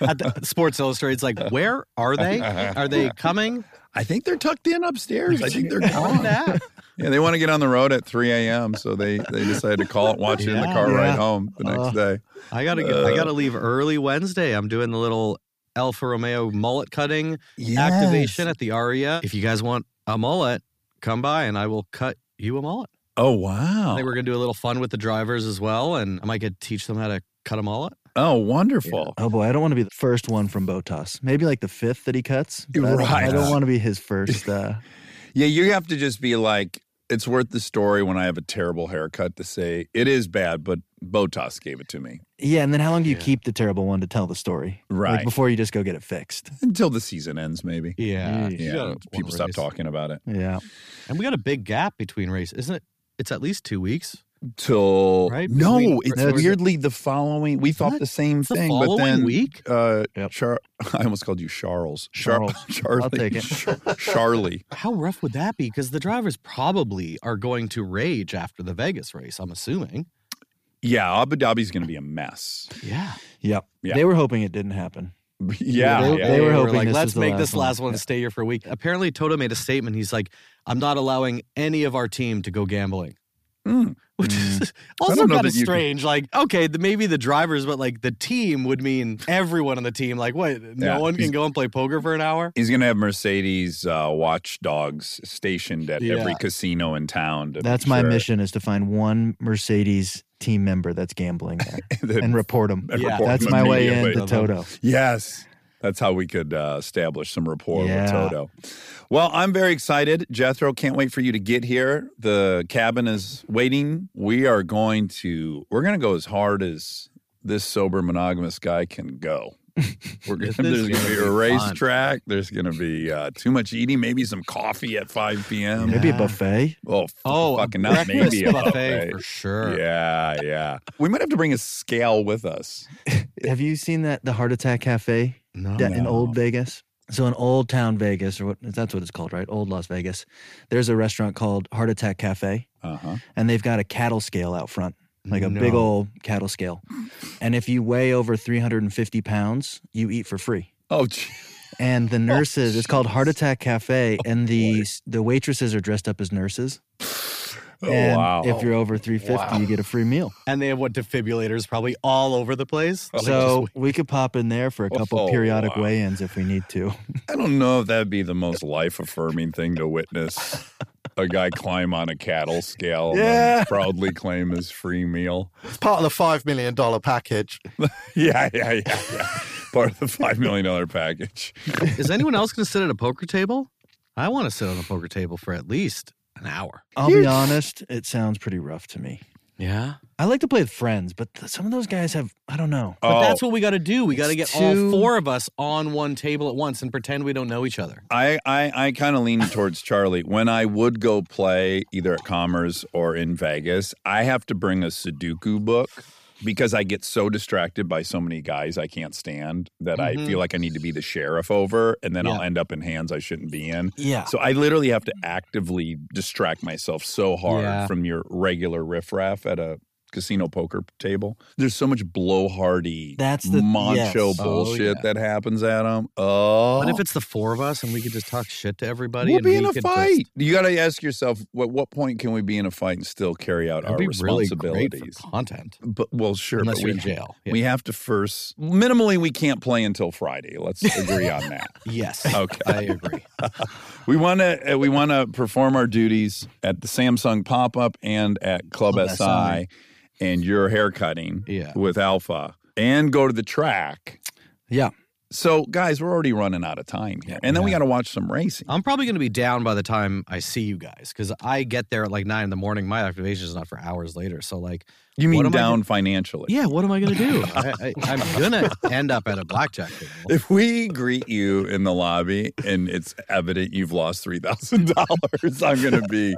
Speaker 4: At the, Sports Illustrated's like, where are they? Are they coming?
Speaker 1: I think they're tucked in upstairs. I think they're
Speaker 4: How
Speaker 1: gone. Yeah, they want to get on the road at 3 a.m. So they they decided to call it, watch it in the
Speaker 4: Yeah.
Speaker 1: car ride
Speaker 2: Yeah.
Speaker 1: home the next
Speaker 4: Uh,
Speaker 1: day.
Speaker 4: I gotta get, I gotta leave early Wednesday. I'm doing the little Alfa Romeo mullet cutting activation at the Aria. If you guys want a mullet, come by and I will cut you a mullet.
Speaker 1: Oh wow!
Speaker 4: I
Speaker 1: wow!
Speaker 4: think we're gonna do a little fun with the drivers as well, and I might get to teach them how to cut a mullet.
Speaker 1: Oh wonderful!
Speaker 2: Oh boy, I don't want to be the first one from Bottas. Maybe like the fifth that he cuts. but I don't- I don't want to be his first. Uh,
Speaker 1: Yeah, you have to just be like, it's worth the story when I have a terrible haircut to say it is bad, but Bottas gave it to me.
Speaker 2: yeah, and then how long do you keep the terrible one to tell the story?
Speaker 1: Right.
Speaker 2: Like before you just go get it fixed.
Speaker 1: Until the season ends, maybe.
Speaker 4: Yeah,
Speaker 2: Yeesh.
Speaker 4: you
Speaker 1: Yeah, people stop talking about it
Speaker 2: Yeah.
Speaker 4: And we got a big gap between races, isn't it? It's at least two weeks.
Speaker 1: Till
Speaker 4: Right?
Speaker 1: no. It's
Speaker 2: No, it's-
Speaker 1: weirdly the following. We thought
Speaker 4: What?
Speaker 1: the same
Speaker 4: the
Speaker 1: thing, but then
Speaker 4: week?
Speaker 1: Uh,
Speaker 2: Yep.
Speaker 1: Char- I almost called you Charles. Char-
Speaker 2: Charles.
Speaker 1: Charlie.
Speaker 2: I'll take it.
Speaker 1: Char- Charlie.
Speaker 4: How rough would that be? Because the drivers probably are going to rage after the Vegas race. I'm assuming.
Speaker 1: Yeah, Abu Dhabi's going to be a mess.
Speaker 4: Yeah.
Speaker 2: Yep.
Speaker 1: Yeah.
Speaker 2: They were hoping it didn't happen.
Speaker 1: Yeah,
Speaker 2: They-
Speaker 1: yeah.
Speaker 2: they were hoping
Speaker 4: like,
Speaker 2: this
Speaker 4: let's
Speaker 2: was the
Speaker 4: make
Speaker 2: last
Speaker 4: this
Speaker 2: one."
Speaker 4: last one
Speaker 2: Yeah.
Speaker 4: stay here for a week. Apparently, Toto made a statement. He's like, I'm not allowing any of our team to go gambling.
Speaker 1: Mm.
Speaker 4: which is also kind of
Speaker 1: that you can-
Speaker 4: strange. Like, okay, the, maybe the drivers, but like the team would mean everyone on the team. Like, what? No
Speaker 1: Yeah,
Speaker 4: one can go and play poker for an hour.
Speaker 1: He's going to have Mercedes uh, watchdogs stationed at every casino in town. to
Speaker 2: That's my
Speaker 1: sure
Speaker 2: mission is to find one Mercedes team member that's gambling there
Speaker 1: that-
Speaker 2: and report them.
Speaker 1: and
Speaker 4: Yeah.
Speaker 1: report
Speaker 2: That's
Speaker 1: them
Speaker 2: my way in
Speaker 1: immediately.
Speaker 2: to Toto.
Speaker 1: Yes. That's how we could uh, establish some rapport
Speaker 2: Yeah.
Speaker 1: with Toto. Well, I'm very excited. Jethro, can't wait for you to get here. The cabin is waiting. We are going to, we're going to go as hard as this sober monogamous guy can go. We're gonna, there's going to be a
Speaker 4: be fun.
Speaker 1: racetrack. There's going to be uh, too much eating, maybe some coffee at 5 p.m.
Speaker 2: Maybe a buffet.
Speaker 1: Oh, f-
Speaker 4: Oh,
Speaker 1: fucking
Speaker 4: a
Speaker 1: not maybe a
Speaker 4: buffet,
Speaker 1: buffet.
Speaker 4: for sure.
Speaker 1: Yeah, yeah. We might have to bring a scale with us.
Speaker 2: Have you seen that the Heart Attack Cafe
Speaker 4: No.
Speaker 2: da- in Old Vegas? So in Old Town Vegas, or what that's what it's called, right? Old Las Vegas. There's a restaurant called Heart Attack Cafe,
Speaker 1: Uh huh.
Speaker 2: and they've got a cattle scale out front, like a big old cattle scale. And if you weigh over 350 pounds, you eat for free.
Speaker 1: Oh, gee.
Speaker 2: And the nurses, it's called Heart Attack Cafe, and the the waitresses are dressed up as nurses.
Speaker 1: Oh,
Speaker 2: and
Speaker 1: wow.
Speaker 2: if you're over 350, you get a free meal.
Speaker 4: And they have what defibrillators probably all over the place. Like,
Speaker 2: so we could pop in there for a couple
Speaker 1: Oh,
Speaker 2: periodic
Speaker 1: wow.
Speaker 2: weigh-ins if we need to.
Speaker 1: I don't know if that'd be the most life affirming thing to witness. A guy climb on a cattle scale and proudly claim his free meal.
Speaker 3: It's part of the $5 million package.
Speaker 1: Yeah, yeah, yeah, yeah. Part of the $5 million package.
Speaker 4: is anyone else going to sit at a poker table? I want to sit on a poker table for at least an hour.
Speaker 2: I'll be honest, it sounds pretty rough to me.
Speaker 4: Yeah.
Speaker 2: I like to play with friends, but th- some of those guys have I don't know.
Speaker 4: But
Speaker 1: Oh,
Speaker 4: that's what we got to do. We got to
Speaker 2: It's
Speaker 4: get all
Speaker 2: too-
Speaker 4: four of us on one table at once and pretend we don't know each other.
Speaker 1: I, I, I kind of lean towards Charlie. When I would go play either at Commerce or in Vegas, I have to bring a Sudoku book because I get so distracted by so many guys I can't stand that I
Speaker 4: Mhm.
Speaker 1: feel like I need to be the sheriff over, and then I'll end up in hands I shouldn't be in.
Speaker 2: Yeah.
Speaker 1: So I literally have to actively distract myself so hard
Speaker 4: Yeah.
Speaker 1: from your regular riffraff at a casino poker table. There's so much blowhardy,
Speaker 2: That's the-
Speaker 1: macho
Speaker 2: yes.
Speaker 4: Oh,
Speaker 1: bullshit
Speaker 4: yeah.
Speaker 1: that happens at them. Oh,
Speaker 4: But if it's the four of us and we could just talk shit to everybody,
Speaker 1: we'll
Speaker 4: and
Speaker 1: be
Speaker 4: we
Speaker 1: in a fight.
Speaker 4: just-
Speaker 1: You got to ask yourself, what what point can we be in a fight and still carry out our
Speaker 4: be really great
Speaker 1: responsibilities?
Speaker 4: for content.
Speaker 1: but well, sure,
Speaker 4: Unless
Speaker 1: but
Speaker 4: you're
Speaker 1: we
Speaker 4: in jail. Yeah.
Speaker 1: We have to first minimally we can't play until Friday. Let's agree on that.
Speaker 4: Yes.
Speaker 1: Okay.
Speaker 4: I agree.
Speaker 1: We want to uh, we want to perform our duties at the Samsung pop up and at Club,
Speaker 2: Club
Speaker 1: SI,
Speaker 2: SI.
Speaker 1: And your haircutting
Speaker 4: Yeah.
Speaker 1: with Alfa and go to the track.
Speaker 2: Yeah.
Speaker 1: So guys, we're already running out of time here, and then we got to watch some racing.
Speaker 4: I'm probably going to be down by the time I see you guys because I get there at like nine in the morning. My activation is not for hours later. So, like,
Speaker 1: You mean down financially?
Speaker 4: yeah, what am I going to do? I, I, I'm going to end up at a blackjack table.
Speaker 1: If we greet you in the lobby and it's evident you've lost three thousand dollars, I'm going to be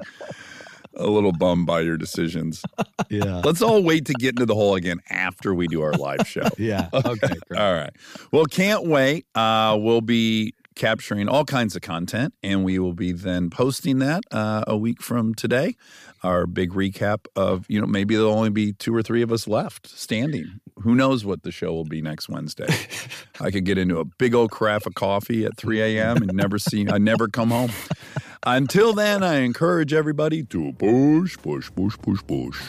Speaker 1: a little bummed by your decisions.
Speaker 4: Yeah.
Speaker 1: Let's all wait to get into the hole again after we do our live show.
Speaker 4: Yeah. Okay.
Speaker 1: All right. Well, can't wait. Uh, we'll be capturing all kinds of content, and we will be then posting that uh, a week from today. Our big recap of, you know, maybe there'll only be two or three of us left standing. Who knows what the show will be next Wednesday? I could get into a big old craft of coffee at 3 a.m. and never see, I never come home. Until then, I encourage everybody to push, push, push, push, push.